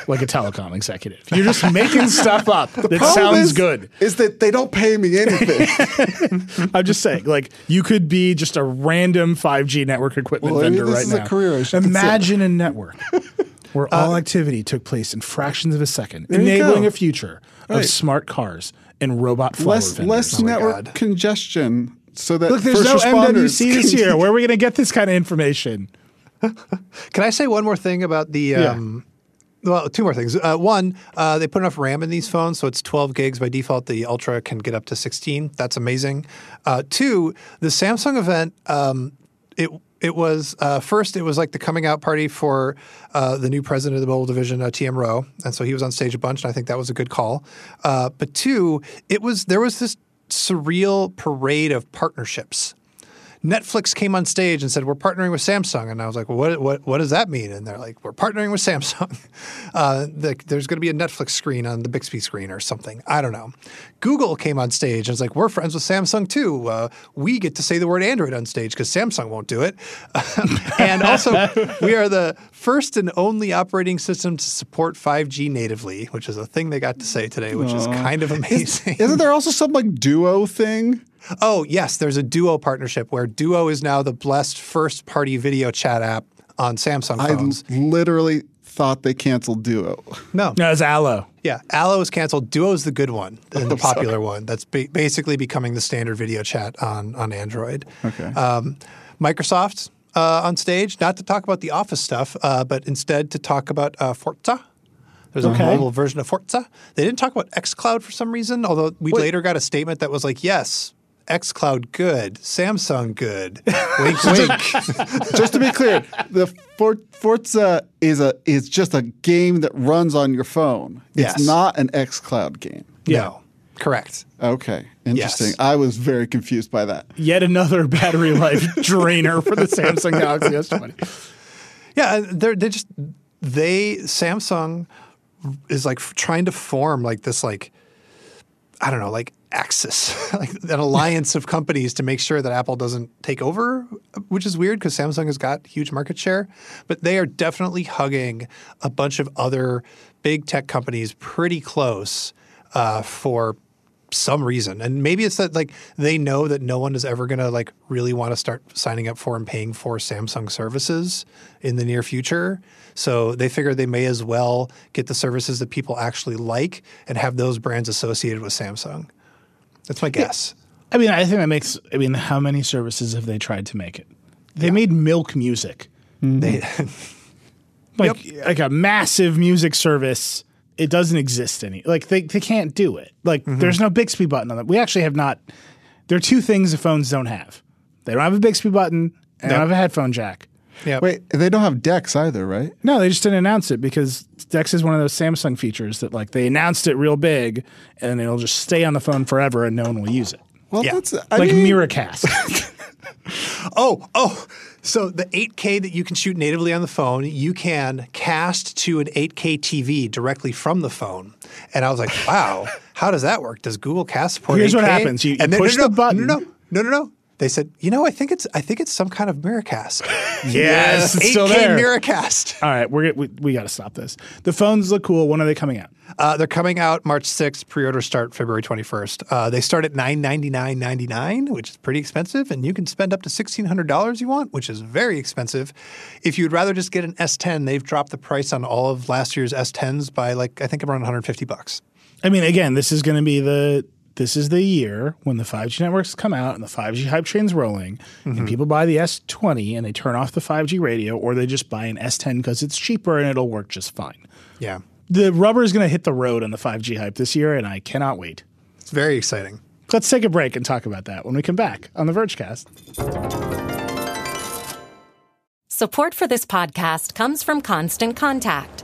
like a telecom executive. You're just making stuff <laughs> up that sounds is- good. Is that they don't pay me anything. <laughs> I'm just saying, like you could be just a random 5G network equipment Well, vendor this right is a now. I Imagine a network <laughs> where all activity took place in fractions of a second, enabling a future Right. of smart cars and robot flower less vendors. less Oh network God. congestion, so that Look, there's first no responders MWC this year. <laughs> Where are we going to get this kind of information? <laughs> Can I say one more thing about the? Um, Well, two more things. Uh, one, uh, they put enough RAM in these phones, so it's 12 gigs by default. The Ultra can get up to 16. That's amazing. Uh, two, the Samsung event, um, it it was uh, first. It was like the coming out party for uh, the new president of the mobile division, uh, TM Roh, and so he was on stage a bunch, and I think that was a good call. Uh, but two, it was there was this surreal parade of partnerships. Netflix came on stage and said, "We're partnering with Samsung," and I was like, well, "What? What? What does that mean?" And they're like, "We're partnering with Samsung. <laughs> Uh, the, there's going to be a Netflix screen on the Bixby screen or something. I don't know." Google came on stage and was like, "We're friends with Samsung too. Uh, we get to say the word Android on stage because Samsung won't do it." <laughs> and also, we are the first and only operating system to support 5G natively, which is a thing they got to say today, which is kind of amazing. Isn't there also some like duo thing? Oh, yes, there's a Duo partnership where Duo is now the blessed first party video chat app on Samsung phones. I phones. literally thought they canceled Duo. no. No, it's Allo. Yeah, Allo is canceled. Duo is the good one, and the popular one. That's ba- basically becoming the standard video chat on, on Android. Okay. Um, Microsoft uh, on stage, not to talk about the Office stuff, uh, but instead to talk about uh, Forza. There's a mobile version of Forza. They didn't talk about xCloud for some reason, although we later got a statement that was like, yes, xCloud good, Samsung good. <laughs> wink, wink. just to be clear, the For- Forza is a is just a game that runs on your phone. It's Yes. not an xCloud game. No, correct. Okay, interesting. Yes. I was very confused by that. Yet another battery life <laughs> drainer for the Samsung Galaxy S20. Yeah, they're they just they Samsung is like trying to form like this like I don't know like axis <laughs> like an alliance of companies to make sure that Apple doesn't take over, which is weird because Samsung has got huge market share, but they are definitely hugging a bunch of other big tech companies pretty close uh, for some reason. And maybe it's that like they know that no one is ever going to like really want to start signing up for and paying for samsung services in the near future. So they figure they may as well get the services that people actually like and have those brands associated with samsung that's my guess I mean, I think that makes. I mean, how many services have they tried to make it? They made Milk Music, mm-hmm. they, <laughs> like like a massive music service. It doesn't exist any. Like they they can't do it. Like mm-hmm. there's no Bixby button on that. We actually have not. There are two things the phones don't have. They don't have a Bixby button. They don't have a headphone jack. Yeah Wait, they don't have Dex either, right? No, they just didn't announce it because Dex is one of those Samsung features that like they announced it real big and it'll just stay on the phone forever and no one will use it. Well, Yeah. that's I Like mean, Miracast. <laughs> Oh, oh. So the 8K that you can shoot natively on the phone, you can cast to an 8K TV directly from the phone. And I was like, wow, how does that work? Does Google Cast support Here's what 8K? happens. You- you and then, push no, no, the button. No, no, no, no, no. They said, you know, I think it's I think it's some kind of Miracast. <laughs> yes, it's 8K still there. Miracast. All right, we're we, we got to stop this. The phones look cool. When are they coming out? Uh, they're coming out March 6th. Pre-order start February 21st. Uh, they start at $999.99, which is pretty expensive, and you can spend up to $1,600 you want, which is very expensive. If you'd rather just get an S10, they've dropped the price on all of last year's S10s by like I think around 150 bucks. I mean, again, this is going to be the this is the year when the 5G networks come out and the 5G hype train's rolling, and mm-hmm. people buy the S20 and they turn off the 5G radio, or they just buy an S10 because it's cheaper and it'll work just fine. Yeah, The rubber is going to hit the road on the 5G hype this year, and I cannot wait. it's very exciting. Let's take a break and talk about that when we come back on the Vergecast. Support for this podcast comes from Constant Contact.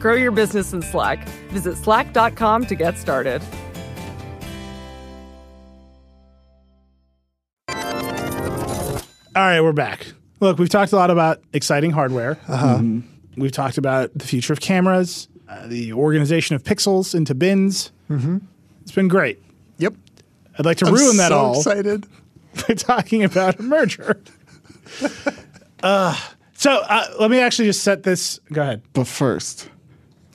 Grow your business in Slack. Visit slack.com to get started. All right, we're back. Look, we've talked a lot about exciting hardware. Uh-huh. We've talked about the future of cameras, uh, the organization of pixels into bins. Mm-hmm. It's been great. Yep. I'd like to I'm ruin that so all excited. <laughs> by talking about a merger. <laughs> uh, so uh, let me actually just set this. Go ahead. But first,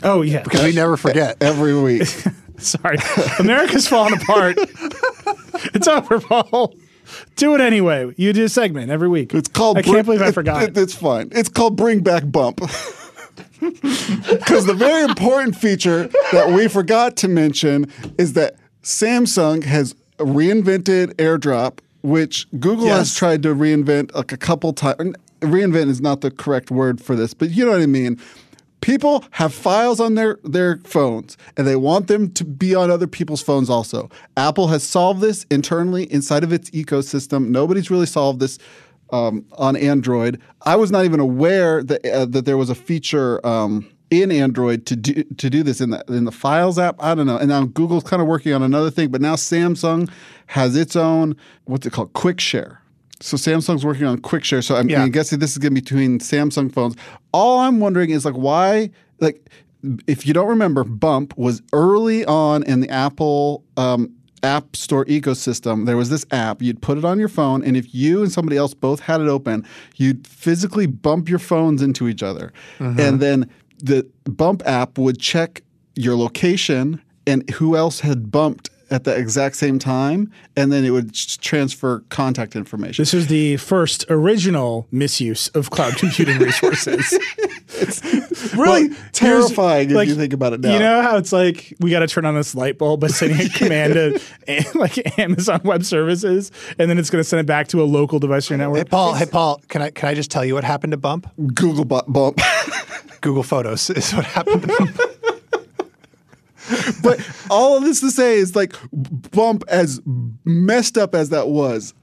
Oh yeah, Because we never forget. every week, <laughs> Sorry, <laughs> America's falling apart. it's over, Paul. Do it anyway. You do a segment every week. it's called. I can't believe I forgot. it- it's fine. It's called Bring Back Bump. <laughs> Because the very important feature that we forgot to mention is that Samsung has reinvented AirDrop, which Google has tried to reinvent like a couple times. Reinvent is not the correct word for this, but you know what I mean. People have files on their, their phones and they want them to be on other people's phones also. Apple has solved this internally inside of its ecosystem. Nobody's really solved this um, on Android. I was not even aware that uh, that there was a feature um, in Android to do to do this in the in the Files app. I don't know. And now Google's kind of working on another thing, but now Samsung has its own what's it called? Quick Share. So Samsung's working on Quick Share. So I'm, Yeah. I'm guessing this is going to be between Samsung phones. All I'm wondering is like why like if you don't remember, Bump was early on in the Apple um, App Store ecosystem. There was this app. You'd put it on your phone, and if you and somebody else both had it open, you'd physically bump your phones into each other, and then the Bump app would check your location and who else had bumped at the exact same time, and then it would transfer contact information. This is the first original misuse of cloud <laughs> computing resources. It's <laughs> really Well, terrifying here's- if you think about it now. You know how it's like we got to turn on this light bulb by sending a <laughs> command to like Amazon Web Services, and then it's going to send it back to a local device or your network. Hey Paul, hey Paul, can I can I just tell you what happened to Bump? Google bu- Bump. Google Photos is what happened to Bump. But all of this to say is like Bump, as messed up as that was,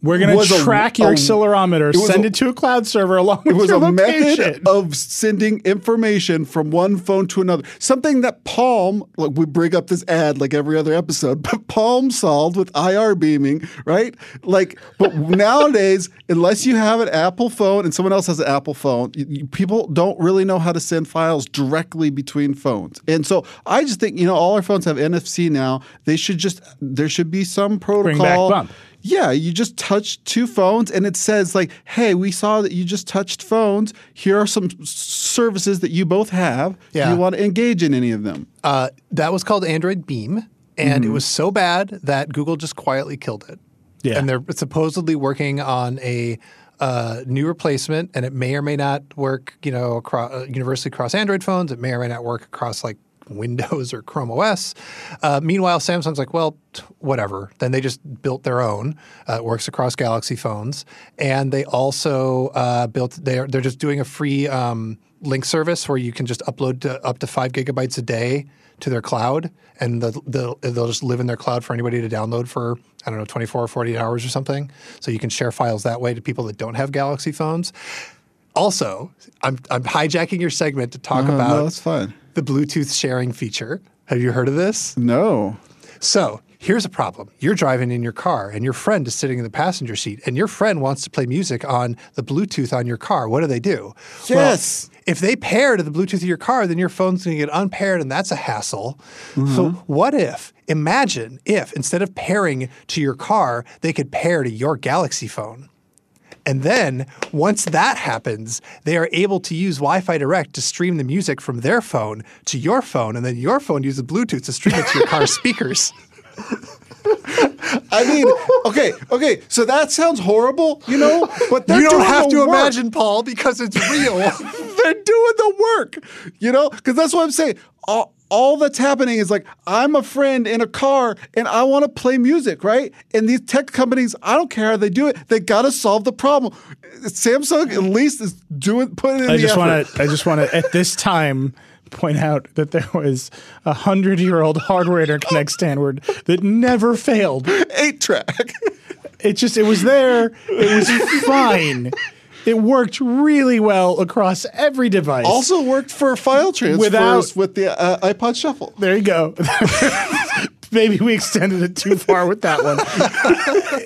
We're going to a- track your accelerometer, send a- it to a cloud server along with your location. it was a method of sending information from one phone to another. Something that Palm, like we bring up this ad like every other episode, <laughs> but Palm solved with IR beaming, right? Like, but nowadays, unless you have an Apple phone and someone else has an Apple phone, you, you- people don't really know how to send files directly between phones. And so I just think, you know, all our phones have NFC now. They should just, there should be some protocol. back Bump. Yeah, you just touch two phones and it says like, "Hey, we saw that you just touched phones. Here are some services that you both have. Do you want to engage in any of them?" Uh, that was called Android Beam, and Mm-hmm. it was so bad that Google just quietly killed it. Yeah. And they're supposedly working on a uh, new replacement, and it may or may not work, you know, across, uh, universally across Android phones. It may or may not work across like Windows or Chrome OS. Uh, meanwhile, Samsung's like, well, t- whatever. Then they just built their own. Uh, it works across Galaxy phones, and they also uh, built. They're they're just doing a free um, link service where you can just upload to, up to five gigabytes a day to their cloud, and the, the, they'll just live in their cloud for anybody to download for I don't know 24 or 48 hours or something. So you can share files that way to people that don't have Galaxy phones. Also, I'm I'm hijacking your segment to talk Uh, about no, that's fine. The Bluetooth sharing feature. Have you heard of this? No. So here's a problem. You're driving in your car and your friend is sitting in the passenger seat and your friend wants to play music on the Bluetooth on your car. What do they do? Yes. Well, if they pair to the Bluetooth of your car, then your phone's going to get unpaired and that's a hassle. So mm-hmm. what if, imagine if instead of pairing to your car, they could pair to your Galaxy phone? And then once that happens, they are able to use Wi-Fi Direct to stream the music from their phone to your phone, and then your phone uses Bluetooth to stream it to your car's <laughs> speakers. I mean, okay, okay. So that sounds horrible, you know, but you don't have to work. imagine, Paul, because it's real. <laughs> they're doing the work, you know, because that's what I'm saying. All, all that's happening is like I'm a friend in a car and I want to play music, right? And these tech companies, I don't care how they do it, they got to solve the problem. Samsung at least is doing putting it in I the just want to. I just want to at this time point out that there was a hundred year old hardware interconnect standard that never failed. <laughs> eight track. It just it was there. It was fine. <laughs> It worked really well across every device. also worked for file transfers Without- with the uh, iPod Shuffle. there you go. <laughs> <laughs> Maybe we extended it too far with that one.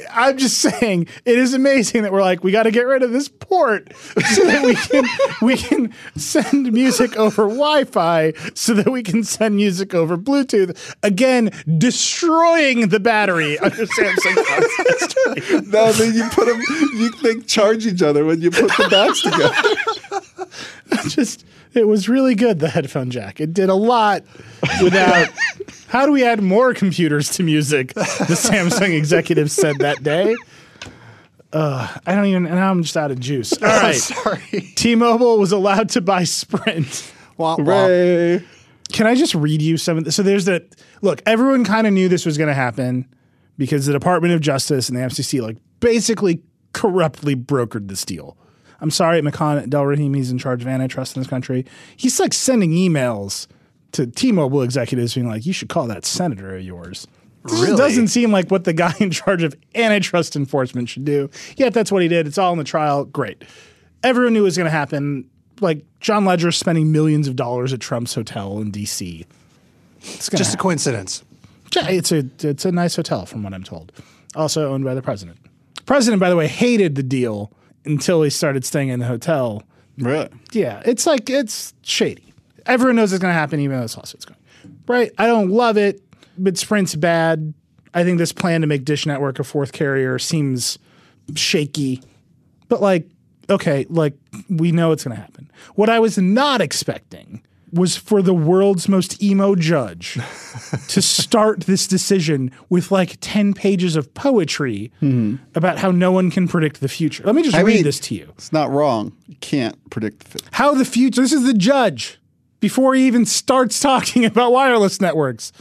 <laughs> I'm just saying it is amazing that we're like we got to get rid of this port so that we can we can send music over Wi-Fi so that we can send music over Bluetooth. Again, destroying the battery under Samsung. <laughs> No, then you put them. You they charge each other when you put the backs together. <laughs> just it was really good the headphone jack. It did a lot without <laughs> how do we add more computers to music? The samsung executive said that day. Uh, i don't even now i'm just out of juice. <laughs> All right. Sorry. t-mobile was allowed to buy sprint. Womp womp. Can i just read you some of this so there's that look everyone kind of knew this was going to happen because the department of justice and the fcc like basically corruptly brokered this deal i'm sorry Makan Delrahim he's in charge of antitrust in this country he's like sending emails to t-mobile executives being like you should call that senator of yours This Really? doesn't seem like what the guy <laughs> in charge of antitrust enforcement should do yet that's what he did it's all in the trial great everyone knew it was going to happen like John Legere spending millions of dollars at trump's hotel in dc it's Just a coincidence. Yeah, it's a it's a nice hotel from what I'm told. Also owned by the president. President, by the way, hated the deal until he started staying in the hotel. Really? Yeah, it's like it's shady. Everyone knows it's going to happen, even though this lawsuit's going. Right? I don't love it, but Sprint's bad. I think this plan to make Dish Network a fourth carrier seems shaky. But like, okay, like we know it's going to happen. What I was not expecting was for the world's most emo judge to <laughs> start this decision with like 10 pages of poetry mm-hmm. about how no one can predict the future. Let me just I read mean- this to you. It's not wrong. You can't predict the future. How the future, this is the judge before he even starts talking <laughs> about wireless networks.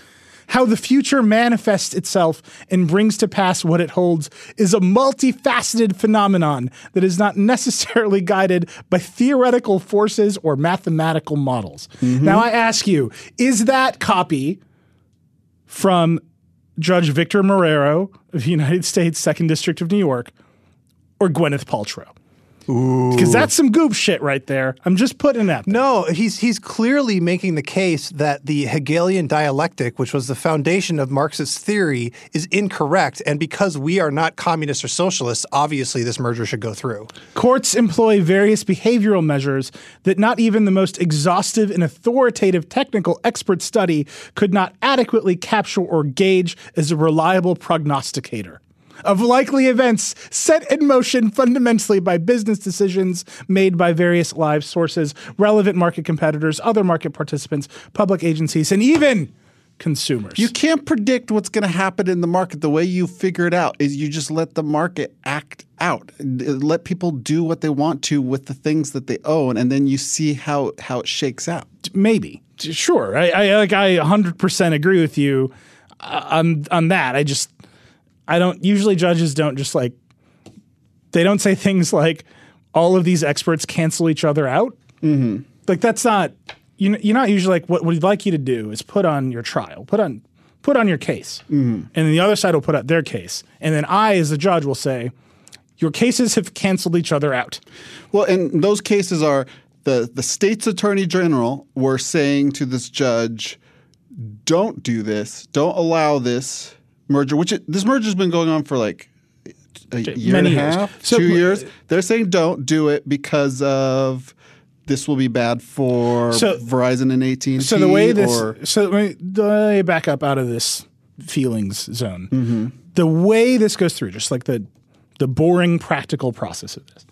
How the future manifests itself and brings to pass what it holds is a multifaceted phenomenon that is not necessarily <laughs> guided by theoretical forces or mathematical models. Mm-hmm. Now, I ask you, is that copy from Judge Victor Marrero of the United States Second District of New York or Gwyneth Paltrow? Because that's some goop shit right there. I'm just putting that. No, he's he's clearly making the case that the Hegelian dialectic, which was the foundation of Marxist theory, is incorrect, and because we are not communists or socialists, obviously this merger should go through. Courts employ various behavioral measures that not even the most exhaustive and authoritative technical expert study could not adequately capture or gauge as a reliable prognosticator of likely events set in motion fundamentally by business decisions made by various live sources, relevant market competitors, other market participants, public agencies, and even consumers. You can't predict what's going to happen in the market. The way you figure it out is you just let the market act out. Let people do what they want to with the things that they own, and then you see how how it shakes out. maybe sure i, I like i 100% agree with you uh, on on that i just i don't usually judges don't just like they don't say things like all of these experts cancel each other out. Mm-hmm. like that's not you know, you're not usually like what we'd like you to do is put on your trial put on put on your case. And then the other side will put out their case. And then i as the judge will say your cases have canceled each other out. Well, and those cases are the the state's attorney general were saying to this judge, "Don't do this. Don't allow this merger." Which it, this merger's been going on for like a year Many and a years. half, So- two years. They're saying don't do it because of this will be bad for So- Verizon and AT and T. So the way this, or so let me, let me back up out of this feelings zone. Mm-hmm. The way this goes through, just like the the boring practical process of this.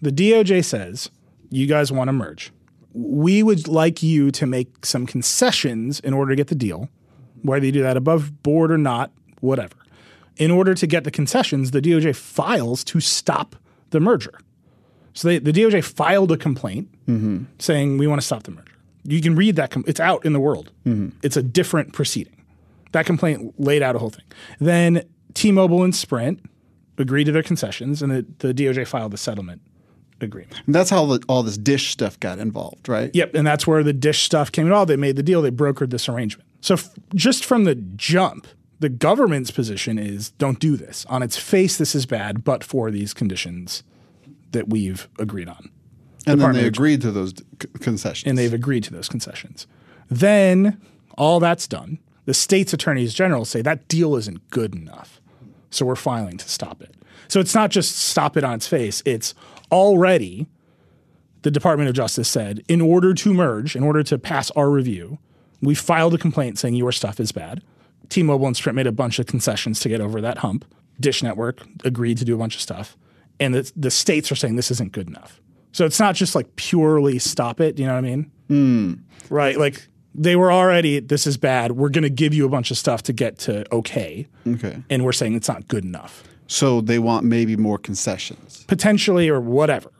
The DOJ says, you guys want to merge. We would like you to make some concessions in order to get the deal, whether you do that above board or not, whatever. In order to get the concessions, the DOJ files to stop the merger. So they, the DOJ filed a complaint saying we want to stop the merger. You can read that. Com- it's out in the world. It's a different proceeding. That complaint laid out a whole thing. Then T-Mobile and Sprint agreed to their concessions, and the, the DOJ filed the settlement agreement. And that's how the, all this dish stuff got involved, right? Yep, and that's where the dish stuff came involved. They made the deal. They brokered this arrangement. So f- just from the jump, the government's position is don't do this. On its face, this is bad, but for these conditions that we've agreed on. And then they agreed to those concessions. and they've agreed to those concessions. Then all that's done. The state's attorneys general say that deal isn't good enough. So we're filing to stop it. So it's not just stop it on its face, it's already the Department of Justice said in order to merge, in order to pass our review, we filed a complaint saying your stuff is bad. T-Mobile and Sprint made a bunch of concessions to get over that hump. Dish Network agreed to do a bunch of stuff, and the, the states are saying this isn't good enough. So it's not just like purely stop it. You know what I mean? Hmm. Right? Like they were already this is bad. We're going to give you a bunch of stuff to get to okay, okay. and we're saying it's not good enough So they want maybe more concessions. potentially or whatever.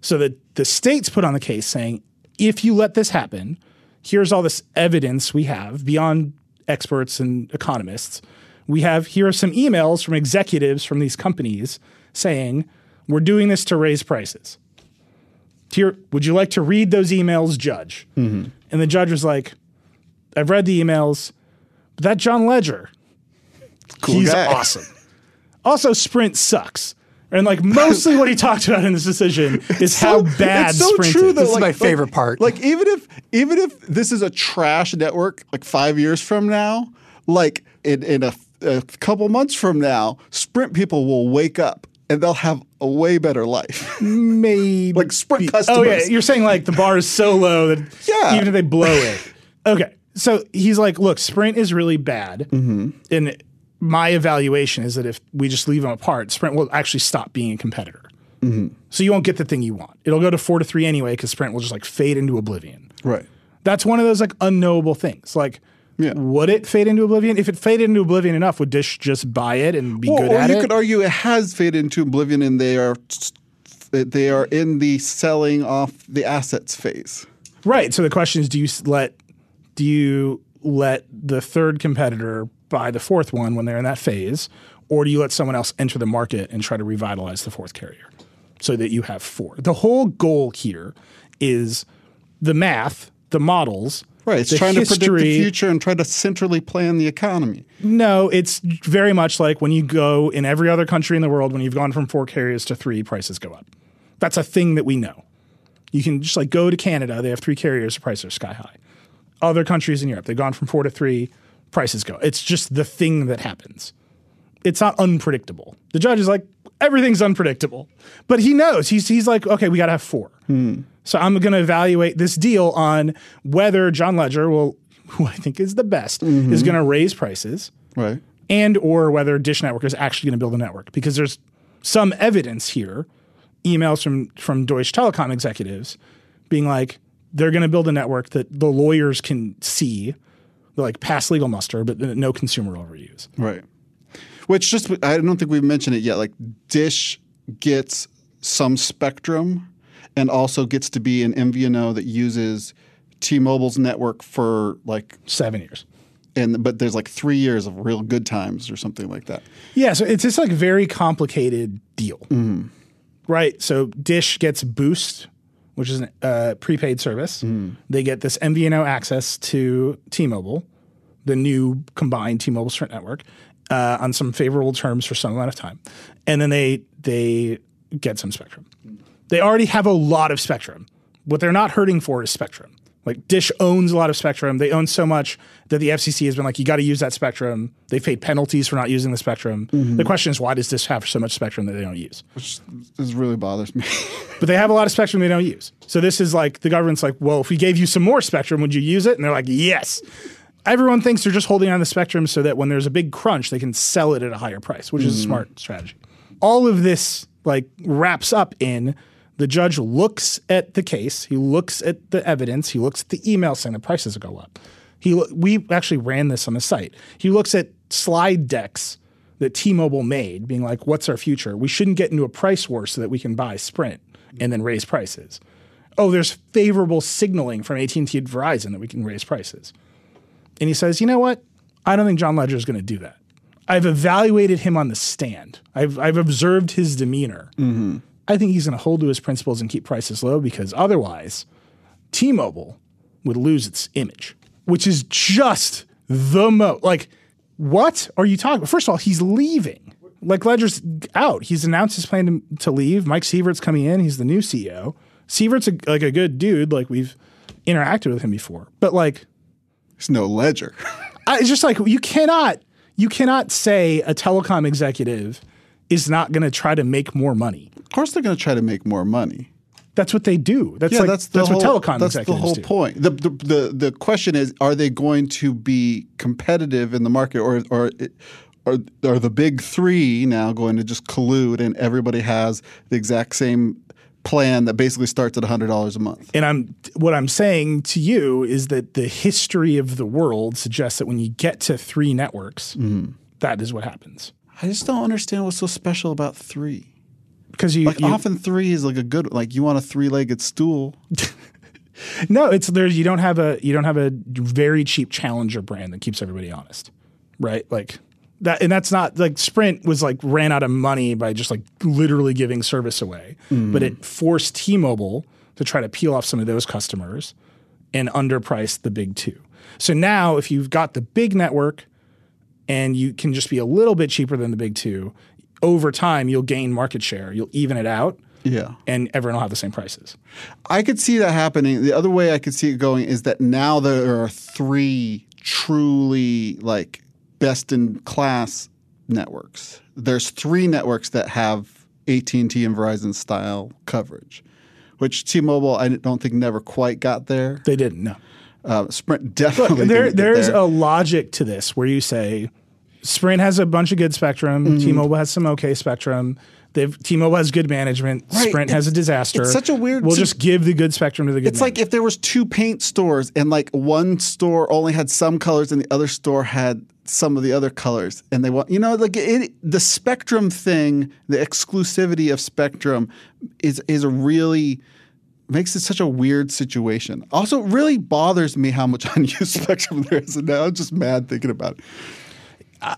So that the states put on the case saying, if you let this happen, here's all this evidence we have beyond experts and economists. We have here are some emails from executives from these companies saying, we're doing this to raise prices. Here, would you like to read those emails, judge? Mm-hmm. And the judge was like, I've read the emails, but that John Legere, Cool he's guy. awesome. Also, Sprint sucks. And like mostly what he <laughs> talked about in this decision is how bad it's so Sprint true is. though. This is like- my like- favorite part. Like even if even if this is a trash network, like five years from now, like in, in a, a couple months from now, Sprint people will wake up and they'll have a way better life. Maybe <laughs> like Sprint customers. Oh customers. yeah, you're saying like the bar is so low that Yeah. even if they blow it. <laughs> Okay, so he's like, look, Sprint is really bad, Mm-hmm. and my evaluation is that if we just leave them apart, Sprint will actually stop being a competitor. Mm-hmm. So you won't get the thing you want. It'll go to four to three anyway because Sprint will just like fade into oblivion. right. That's one of those like unknowable things. Like, Yeah. would it fade into oblivion? If it faded into oblivion enough, would Dish just buy it and be Well, good at it? or you could argue it has faded into oblivion and they are they are in the selling off the assets phase. Right. So the question is, do you let do you let the third competitor buy the fourth one when they're in that phase, or do you let someone else enter the market and try to revitalize the fourth carrier so that you have four? The whole goal here is the math, the models. Right. It's trying to predict the future and try to centrally plan the economy. No, it's very much like when you go in every other country in the world, when you've gone from four carriers to three, prices go up. That's a thing that we know. You can just like go to Canada, they have three carriers, the prices are sky high. Other countries in Europe, they've gone from four to three, prices go. It's just the thing that happens. It's not unpredictable. The judge is like, everything's unpredictable. But he knows. He's, he's like, okay, we got to have four. So I'm going to evaluate this deal on whether John Legere will, <laughs> who I think is the best, is mm-hmm. going to raise prices Right. and or whether Dish Network is actually going to build a network because there's some evidence here, emails from from Deutsche Telekom executives being like they're going to build a network that the lawyers can see, like pass legal muster, but no consumer will ever. Right. Which just I don't think we've mentioned it yet. Like Dish gets some spectrum and also gets to be an MVNO that uses T-Mobile's network for like Seven years. and but there's like three years of real good times or something like that. Yeah, so it's just like very complicated deal, mm-hmm. right? So Dish gets Boost, which is a uh, prepaid service. They get this MVNO access to T-Mobile, the new combined T-Mobile Sprint network, uh, on some favorable terms for some amount of time, and then they they get some spectrum. They already have a lot of spectrum. What they're not hurting for is spectrum. Like Dish owns a lot of spectrum. They own so much that the FCC has been like, you got to use that spectrum. They've paid penalties for not using the spectrum. Mm-hmm. The question is, why does Dish have so much spectrum that they don't use? Which this really bothers me. <laughs> But they have a lot of spectrum they don't use. So this is like the government's like, well, if we gave you some more spectrum, would you use it? And they're like, yes. Everyone thinks they're just holding on the spectrum so that when there's a big crunch, they can sell it at a higher price, which is a mm-hmm. smart strategy. all of this like wraps up in the judge looks at the case, he looks at the evidence, he looks at the email saying the prices go up. He we actually ran this on the site. He looks at slide decks that T-Mobile made, being like, "What's our future? We shouldn't get into a price war so that we can buy Sprint and then raise prices." Oh, there's favorable signaling from AT&T and Verizon that we can raise prices. And he says, "You know what? I don't think John Legere is going to do that. I've evaluated him on the stand. I've I've observed his demeanor. Mm-hmm. I think he's going to hold to his principles and keep prices low because otherwise, T-Mobile would lose its image, which is just the most like what are you talking? about? First of all, he's leaving. Like Legere's out. He's announced his plan to, to leave. Mike Sievert's coming in. He's the new CEO. Sievert's a, like a good dude. Like we've interacted with him before, but like There's no Legere. <laughs> I, it's just like you cannot you cannot say a telecom executive is not going to try to make more money. of course, they're going to try to make more money. That's what they do. That's Yeah, like that's the that's whole, what telecom That's the whole do. point. The, the the the question is: Are they going to be competitive in the market, or or are, are the big three now going to just collude and everybody has the exact same plan that basically starts at hundred dollars a month? And I'm what I'm saying to you is that the history of the world suggests that when you get to three networks, Mm-hmm. that is what happens. I just don't understand what's so special about three. Because you, Like you often three is like a good like you want a three legged stool. <laughs> no, it's there. You don't have a you don't have a very cheap challenger brand that keeps everybody honest, right? Like that, and that's not like Sprint was like ran out of money by just like literally giving service away, mm-hmm. but it forced T-Mobile to try to peel off some of those customers and underprice the big two. So now, if you've got the big network and you can just be a little bit cheaper than the big two, over time you'll gain market share. You'll even it out, Yeah. and everyone will have the same prices. I could see that happening. The other way I could see it going is that now there are three truly like best in class networks. There's three networks that have AT&T and Verizon style coverage, which T-Mobile I don't think never quite got there. They didn't. No. Uh, Sprint definitely there, didn't get there's there. a logic to this where you say Sprint has a bunch of good spectrum, Mm-hmm. T-Mobile has some okay spectrum. They've, T-Mobile has good management. Right. Sprint has a disaster. it's such a weird We'll si- just give the good spectrum to the good. It's like if there was two paint stores and like one store only had some colors and the other store had some of the other colors and they want you know like it, the spectrum thing the exclusivity of spectrum is is a really makes it such a weird situation also it really bothers me how much <laughs> unused spectrum there is and now i'm just mad thinking about it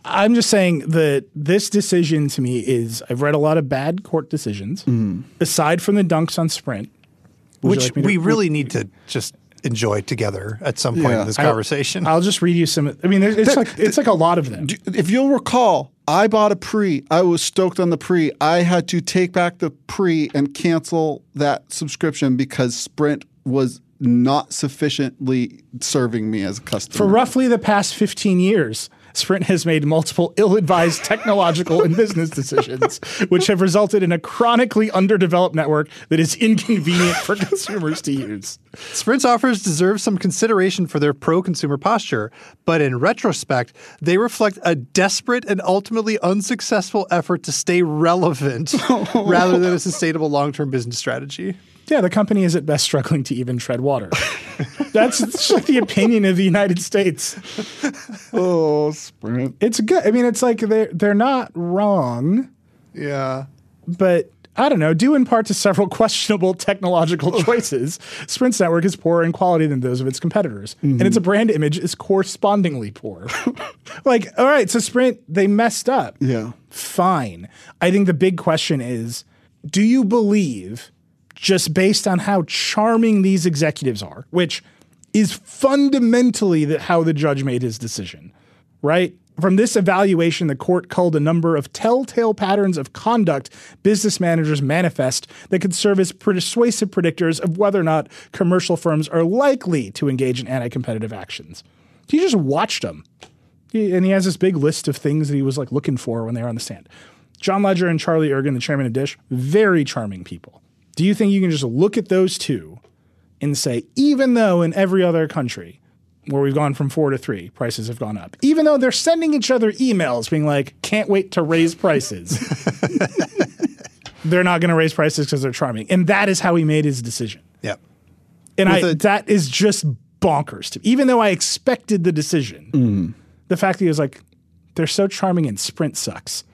I'm just saying that this decision to me is I've read a lot of bad court decisions. Mm-hmm. Aside from the dunks on Sprint, which like me to- we really need to just enjoy together at some point Yeah. in this conversation. I'll just read you some. I mean, it's like it's like a lot of them. if you'll recall, I bought a pre. I was stoked on the pre. I had to take back the pre and cancel that subscription because Sprint was not sufficiently serving me as a customer For roughly the past 15 years, Sprint has made multiple ill advised technological and business decisions, which have resulted in a chronically underdeveloped network that is inconvenient for consumers to use. Sprint's offers deserve some consideration for their pro consumer posture, but in retrospect, they reflect a desperate and ultimately unsuccessful effort to stay relevant <laughs> rather than a sustainable long term business strategy. Yeah, the company is at best struggling to even tread water. <laughs> That's it's like the opinion of the United States. oh, Sprint. It's good. I mean, it's like they're, they're not wrong, Yeah. but I don't know, due in part to several <laughs> questionable technological choices, Sprint's network is poorer in quality than those of its competitors. And its mm-hmm. brand image is correspondingly poor. <laughs> like, all right, so Sprint, they messed up. Yeah. Fine. I think the big question is do you believe, just based on how charming these executives are, which is fundamentally the, how the judge made his decision, right? From this evaluation, the court culled a number of telltale patterns of conduct business managers manifest that could serve as persuasive predictors of whether or not commercial firms are likely to engage in anti competitive actions. He just watched them. He- and he has this big list of things that he was like looking for when they were on the stand. John Legere and Charlie Ergen, the chairman of Dish, very charming people. Do you think you can just look at those two and say, even though in every other country where we've gone from four to three, prices have gone up. Even though they're sending each other emails being like, can't wait to raise prices. <laughs> they're not going to raise prices because they're charming. And that is how he made his decision. Yep. And I, With a- that is just bonkers to me. Even though I expected the decision, Mm. the fact that he was like, they're so charming and Sprint sucks.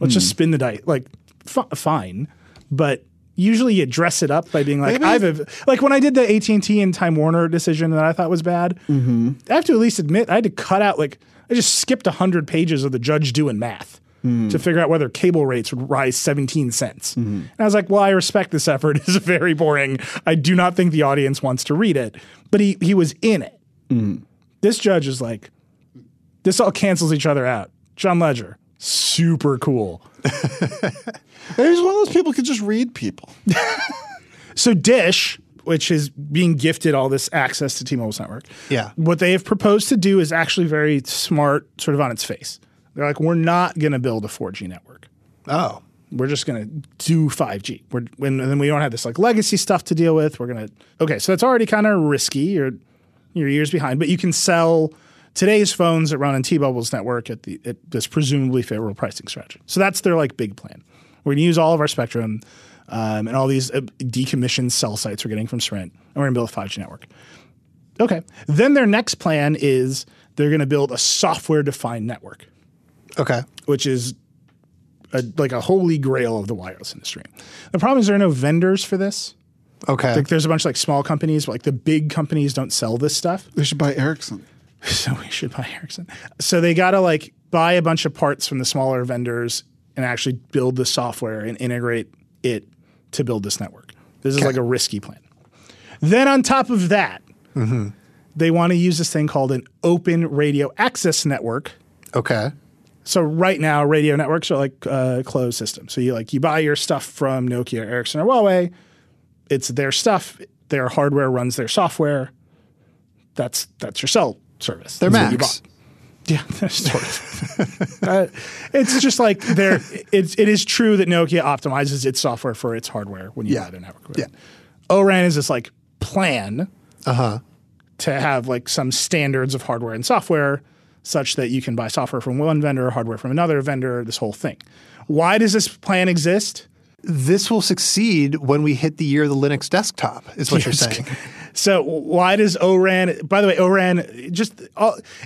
Let's Mm. just spin the dice. Like, f- fine. But usually you dress it up by being like, Maybe- I've, like when I did the AT&T and Time Warner decision that I thought was bad, Mm-hmm. I have to at least admit I had to cut out like, I just skipped 100 pages of the judge doing math. Mm. To figure out whether cable rates would rise 17 cents. And I was like, well, I respect this effort. <laughs> It's very boring. I do not think the audience wants to read it. But he, he was in it. This judge is like, this all cancels each other out. John Legere, super cool. <laughs> Maybe he's one of those people who could just read people. <laughs> So Dish, which is being gifted all this access to T-Mobile's network, Yeah. what they have proposed to do is actually very smart, sort of on its face. They're like, we're not going to build a 4G network. Oh. We're just going to do 5G. We're, when, and then we don't have this like legacy stuff to deal with. We're going to okay. So that's already kind of risky. You're you're years behind, but you can sell today's phones that run on T-Mobile's network at the at this presumably favorable pricing strategy. So that's their like big plan. We're going to use all of our spectrum um, and all these uh, decommissioned cell sites we're getting from Sprint, and we're going to build a 5G network. Okay. Then their next plan is they're going to build a software-defined network Okay. which is a, like a holy grail of the wireless industry. The problem is there are no vendors for this. Okay. Like there's a bunch of like small companies, but like the big companies don't sell this stuff. They should buy Ericsson. <laughs> So we should buy Ericsson. So they got to like buy a bunch of parts from the smaller vendors and actually build the software and integrate it to build this network. This is like a risky plan. Then on top of that, they want to use this thing called an open radio access network okay. so right now, radio networks are like uh, closed systems. So you like you buy your stuff from Nokia, Ericsson, or Huawei. It's their stuff. Their hardware runs their software. That's that's your cell service. They're That's what you Macs. Yeah, <laughs> sort of. <laughs> uh, it's just like there. It's it is true that Nokia optimizes its software for its hardware when you Yeah. buy their network. Yeah. ORAN is this like plan Uh huh. to have like some standards of hardware and software such that you can buy software from one vendor, hardware from another vendor, this whole thing. Why does this plan exist? This will succeed when we hit the year of the Linux desktop, is what <laughs> you're saying. So why does ORAN? By the way, ORAN just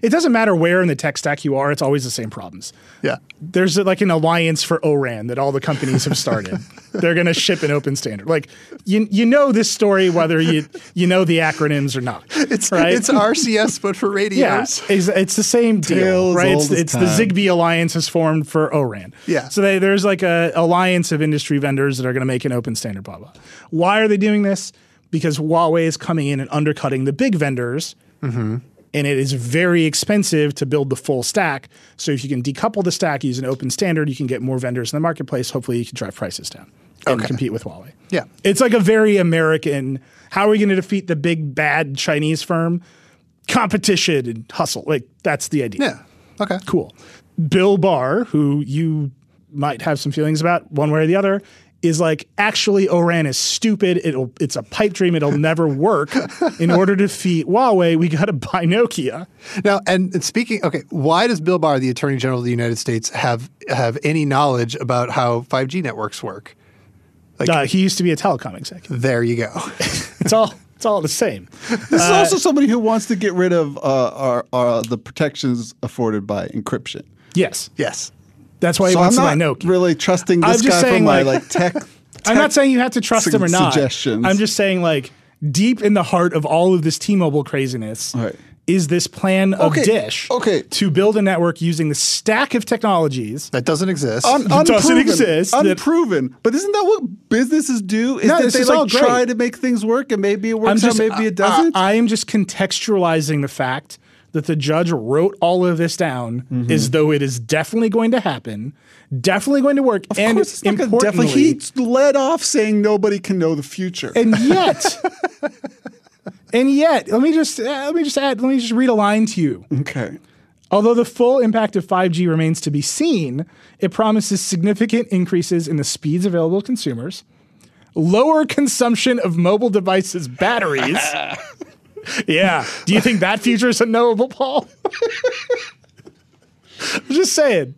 it doesn't matter where in the tech stack you are; it's always the same problems. Yeah. There's like an alliance for ORAN that all the companies have started. <laughs> They're going to ship an open standard. Like you, you know this story whether you you know the acronyms or not. <laughs> It's right. it's RCS, but for radios. Yeah, it's, it's the same deal, Tale as right? It's, it's the. Zigbee alliance has formed for ORAN. Yeah. So they, there's like a alliance of industry vendors that are going to make an open standard. Blah blah. Why are they doing this? Because Huawei is coming in and undercutting the big vendors, mm-hmm. and it is very expensive to build the full stack. So if you can decouple the stack, use an open standard, you can get more vendors in the marketplace. Hopefully, you can drive prices down and Okay. compete with Huawei. Yeah. It's like a very American. How are we going to defeat the big bad Chinese firm? Competition and hustle. Like that's the idea. Yeah. Okay. Cool. Bill Barr, who you might have some feelings about one way or the other, is like actually ORAN is stupid. It'll it's a pipe dream. It'll <laughs> never work. In order to defeat Huawei, we got to buy Nokia. Now, and, and speaking, okay, why does Bill Barr, the Attorney General of the United States, have have any knowledge about how 5G networks work? Like- Uh, he used to be a telecom executive. There you go. <laughs> It's all it's all the same. <laughs> This is also somebody who wants to get rid of uh, our, our, the protections afforded by encryption. Yes, yes. That's why he So I'm wants to buy Nokia. really trusting I'm this just guy saying, from my like- like tech. <laughs> I'm not saying you have to trust su- him or not. suggestions. I'm just saying, like, deep in the heart of all of this T-Mobile craziness Right. is this plan of Okay, Dish okay. to build a network using the stack of technologies. That doesn't exist. Un- It doesn't unproven, exist, that- Unproven. but isn't that what businesses do? Is No, that this they is like great. try to make things work and maybe it works out, maybe it doesn't? I, am just contextualizing the fact that the judge wrote all of this down Mm-hmm. as though it is definitely going to happen, definitely going to work, of and course, it's importantly, definitely. He led off saying nobody can know the future. and yet, <laughs> and yet, let me just uh, let me just add, let me just read a line to you. okay. Although the full impact of 5G remains to be seen, it promises significant increases in the speeds available to consumers, lower consumption of mobile devices' batteries, <laughs> Yeah. Do you think that future is unknowable, Paul? <laughs> I'm just saying.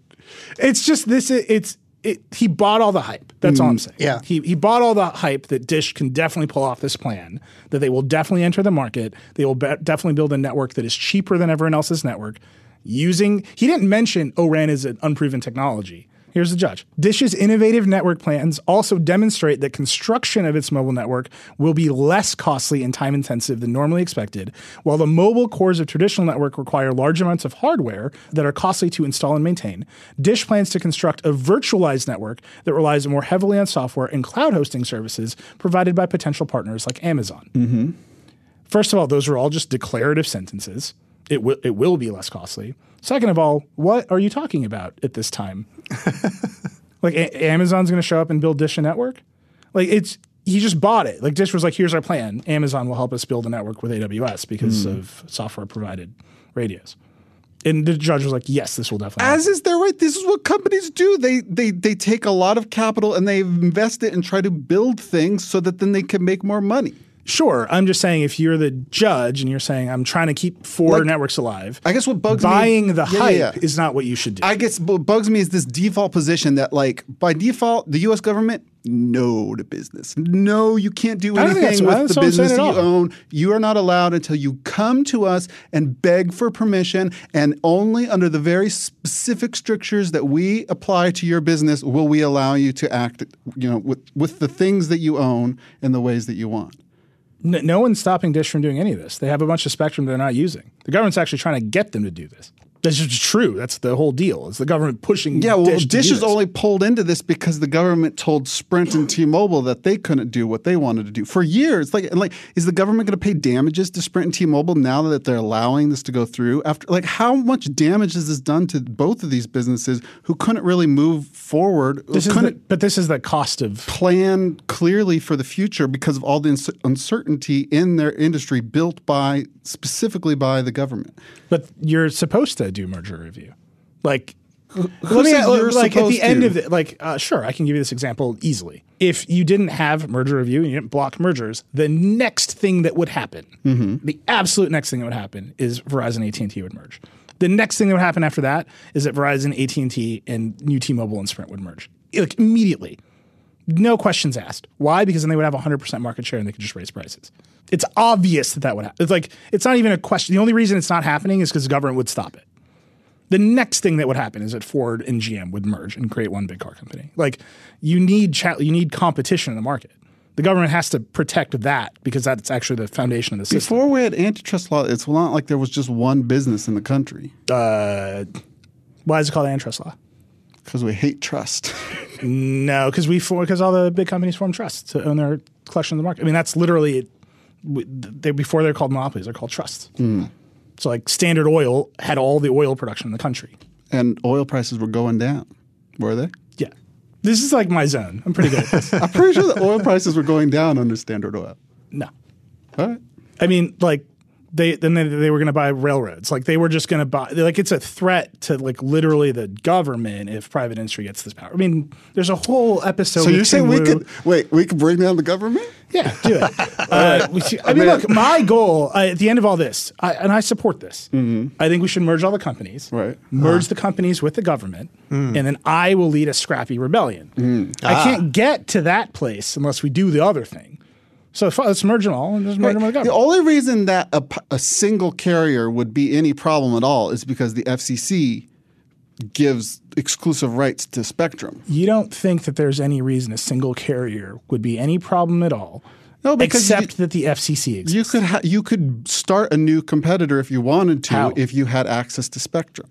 It's just this. It's it. He bought all the hype. That's all I'm mm. saying. yeah. He he bought all the hype that Dish can definitely pull off this plan. That they will definitely enter the market. They will be- definitely build a network that is cheaper than everyone else's network. Using he didn't mention ORAN is an unproven technology. Here's the judge. Dish's innovative network plans also demonstrate that construction of its mobile network will be less costly and time intensive than normally expected, while the mobile cores of traditional network require large amounts of hardware that are costly to install and maintain. Dish plans to construct a virtualized network that relies more heavily on software and cloud hosting services provided by potential partners like Amazon. Mm-hmm. First of all, those are all just declarative sentences. It will it will be less costly. Second of all, what are you talking about at this time? <laughs> like a- Amazon's going to show up and build Dish a network? Like it's he just bought it. Like Dish was like, here's our plan. Amazon will help us build a network with AWS because hmm. of software provided radios. And the judge was like, yes, this will definitely. As is their right. This is what companies do. They they they take a lot of capital and they invest it and try to build things so that then they can make more money. Sure, I'm just saying if you're the judge and you're saying I'm trying to keep four Like, networks alive, I guess what bugs me- buying the Yeah, yeah, hype yeah. is not what you should do. I guess what bugs me is this default position that, like, by default, the U.S. government, no to business. No, you can't do I don't think anything with the what I'm saying business you own. You are not allowed until you come to us and beg for permission, and only under the very specific strictures that we apply to your business will we allow you to act, you know, with with the things that you own in the ways that you want. No, one's stopping Dish from doing any of this. They have a bunch of spectrum they're not using. The government's actually trying to get them to do this. That's just true. That's the whole deal. Is the government pushing? Yeah, well, Dish, Dish, is only pulled into this because the government told Sprint and T-Mobile that they couldn't do what they wanted to do for years. Like, like, is the government going to pay damages to Sprint and T-Mobile now that they're allowing this to go through? After, like, how much damage has this done to both of these businesses who couldn't really move forward? This is the, but this is the cost of. plan clearly for the future because of all the uncer- uncertainty in their industry built by specifically by the government. But you're supposed to do merger review, like. let me you're like at the supposed end of it. Like, uh, sure, I can give you this example easily. If you didn't have merger review and you didn't block mergers, the next thing that would happen, Mm-hmm. the absolute next thing that would happen, is Verizon AT and T would merge. The next thing that would happen after that is that Verizon AT and T and New T-Mobile and Sprint would merge, like immediately. No questions asked. Why? Because then they would have 100% market share and they could just raise prices. It's obvious that that would happen. It's like, it's not even a question. The only reason it's not happening is because the government would stop it. The next thing that would happen is that Ford and GM would merge and create one big car company. Like, you need, cha- you need competition in the market. The government has to protect that because that's actually the foundation of the system. Before we had antitrust law, it's not like there was just one business in the country Uh, why is it called antitrust law? because we hate trust. <laughs> No, because we because all the big companies form trusts to own their collection of the market. I mean, that's literally they before they're called monopolies. They're called trusts. So like Standard Oil had all the oil production in the country. and oil prices were going down. Were they? Yeah, this is like my zone. I'm pretty good at this. <laughs> I'm pretty sure the oil prices were going down under Standard Oil. no, All right. I mean like. They then they, they were going to buy railroads. Like they were just going to buy. Like it's a threat to like literally the government if private industry gets this power. I mean, there's a whole episode. So you're saying Tim we Wu- could wait? We could bring down the government? Yeah, do it. <laughs> uh, we should- I mean, look, my goal uh, at the end of all this, I, and I support this. I think we should merge all the companies, Right. Merge the companies with the government, and then I will lead a scrappy rebellion. I can't get to that place unless we do the other thing. So let's merge them all and just merge them with the The only reason that a, a single carrier would be any problem at all is because the FCC gives exclusive rights to Spectrum. You don't think that there's any reason a single carrier would be any problem at all, No, because except you- that the FCC exists. You could ha- you could start a new competitor if you wanted to How? if you had access to Spectrum.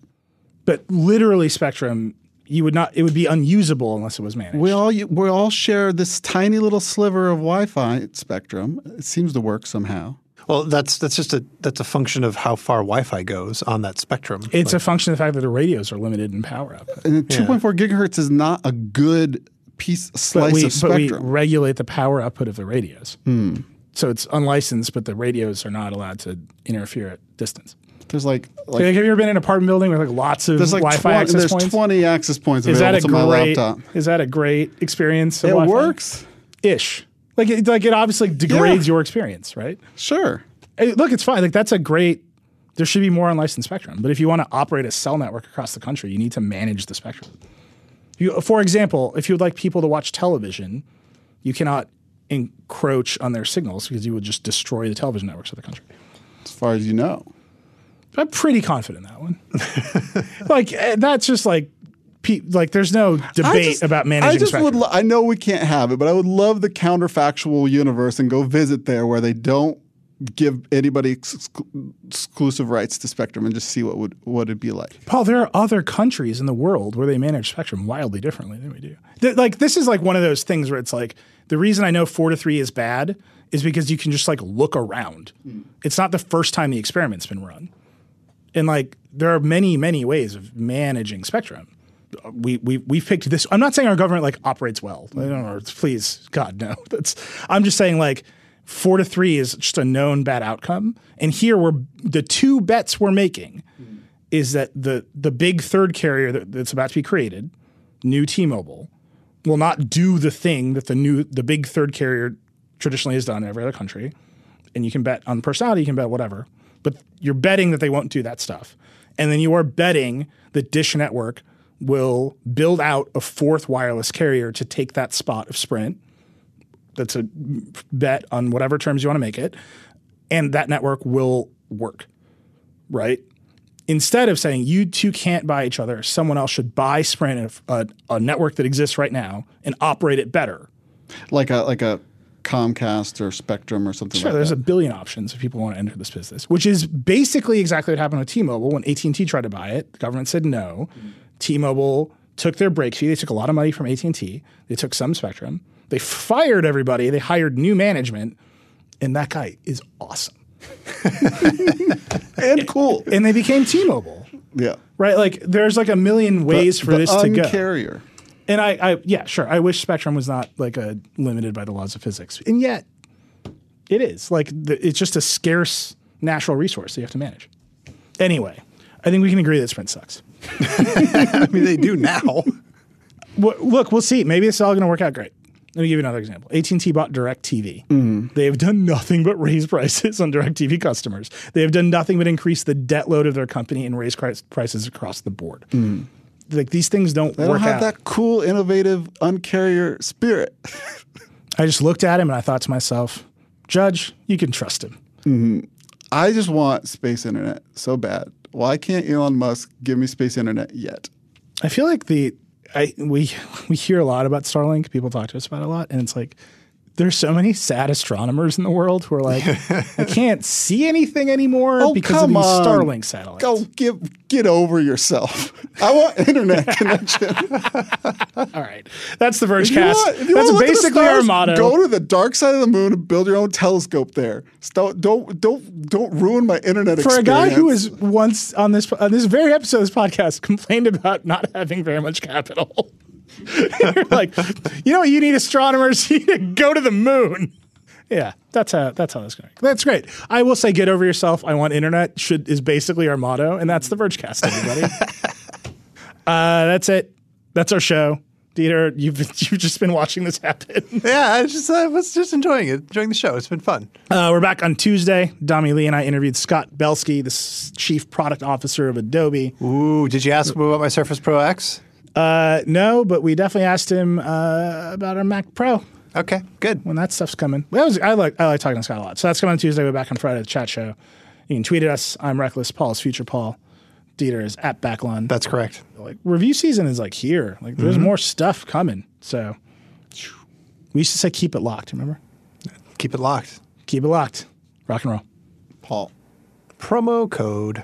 but literally, Spectrum, you would not. It would be unusable unless it was managed. We all we all share this tiny little sliver of Wi-Fi spectrum. It seems to work somehow. Well, that's that's just a that's a function of how far Wi-Fi goes on that spectrum. It's a function of the fact that the radios are limited in power output. And 2.4 gigahertz is not a good piece slice we, of but we regulate the power output of the radios. Hmm. So it's unlicensed, but the radios are not allowed to interfere at distance. There's like, Like, have you ever been in an apartment building with like lots of there's like Wi-Fi 20, access there's points? 20 access points is that a great? laptop. Is that a great experience? It Wi-Fi? works. ish. Like it, like it obviously degrades Yeah. your experience, right? Sure. Hey, look, it's fine. Like that's a great. There should be more unlicensed spectrum. But if you want to operate a cell network across the country, you need to manage the spectrum. You, for example, if you would like people to watch television, you cannot encroach on their signals because you would just destroy the television networks of the country. As far as you know. I'm pretty confident in that one. <laughs> like eh, that's just like pe- like there's no debate just- about managing I just spectrum. would. Lo- I know we can't have it, but I would love the counterfactual universe and go visit there where they don't give anybody ex- exclusive rights to spectrum and just see what would what it'd be like. Paul, there are other countries in the world where they manage spectrum wildly differently than we do. Th- like this is like one of those things where it's like the reason I know four to three is bad is because you can just like look around. It's not the first time the experiment's been run, and like there are many many ways of managing spectrum. We we we've picked this. I'm not saying our government like operates well. Know. Please, God, no. <laughs> That's. I'm just saying like four to three is just a known bad outcome. And here we're the two bets we're making is that the the big third carrier that, that's about to be created, new T-Mobile, will not do the thing that the new the big third carrier traditionally has done in every other country. And you can bet on personality, you can bet whatever, but you're betting that they won't do that stuff. And then you are betting that Dish Network will build out a fourth wireless carrier to take that spot of Sprint. That's a bet on whatever terms you want to make it, and that network will work, right? instead of saying you two can't buy each other, someone else should buy Sprint, a, a, a network that exists right now, and operate it better. Like a like a Comcast or Spectrum or something Sure, like there's that. a billion options if people want to enter this business, which is basically exactly what happened with T-Mobile when AT&T tried to buy it. The government said no. Mm-hmm. T-Mobile took their break fee. They took a lot of money from AT&T. They took some spectrum. They fired everybody. They hired new management, and that guy is awesome. <laughs> and cool. And they became T-Mobile, yeah. right? Like there's like a million ways for the this to go. uncarrier. And I, I, yeah, sure. I wish spectrum was not like a limited by the laws of physics, and yet it is. Like the, it's just a scarce natural resource that you have to manage. Anyway, I think we can agree that Sprint sucks. <laughs> I mean, they do now. Well, look, we'll see. Maybe it's all going to work out great. Let me give you another example. AT&T bought DirecTV. Mm-hmm. They have done nothing but raise prices on DirecTV customers. They have done nothing but increase the debt load of their company and raise pri- prices across the board. Mm-hmm. Like these things don't They work don't have out. that cool, innovative, uncarrier spirit. <laughs> I just looked at him and I thought to myself, Judge, you can trust him. Mm-hmm. I just want space internet so bad. Why can't Elon Musk give me space internet yet? I feel like the I we <laughs> we hear a lot about Starlink. People talk to us about it a lot, and it's like there's so many sad astronomers in the world who are like, I <laughs> can't see anything anymore Oh, because of these on. Starlink satellites. Go get get over yourself. I want internet <laughs> connection. All right, that's the Verge cast. want- if you That's wanna look at the basically our stars, motto. Go to the dark side of the moon and build your own telescope there. Don't don't don't don't ruin my internet for a guy who was once on this on this very episode of this podcast complained about not having very much capital. <laughs> <laughs> You're like, you know what? You need astronomers. <laughs> You need to go to the moon. Yeah, that's how that's how that's going. That's great. I will say, get over yourself. I want internet. Should is basically our motto, and that's the Vergecast, everybody. <laughs> uh, that's it. That's our show. Dieter, you've you've just been watching this happen. yeah, I just I was just enjoying it, enjoying the show. It's been fun. Uh, we're back on Tuesday. Dami Lee and I interviewed Scott Belsky, the s- chief product officer of Adobe. Ooh, did you ask him about my Surface Pro X? Uh, no, but we definitely asked him uh, about our Mac Pro Okay, good. when that stuff's coming. That was, I like I like talking to Scott a lot. So that's coming on Tuesday. We're back on Friday. The chat show. You can tweet at us. I'm reckless. Paul's future Paul. Dieter is at backlon. That's correct. like review season is like here. Like there's more stuff coming. So we used to say keep it locked. Remember? Keep it locked. Keep it locked. Rock and roll. Paul. Promo code.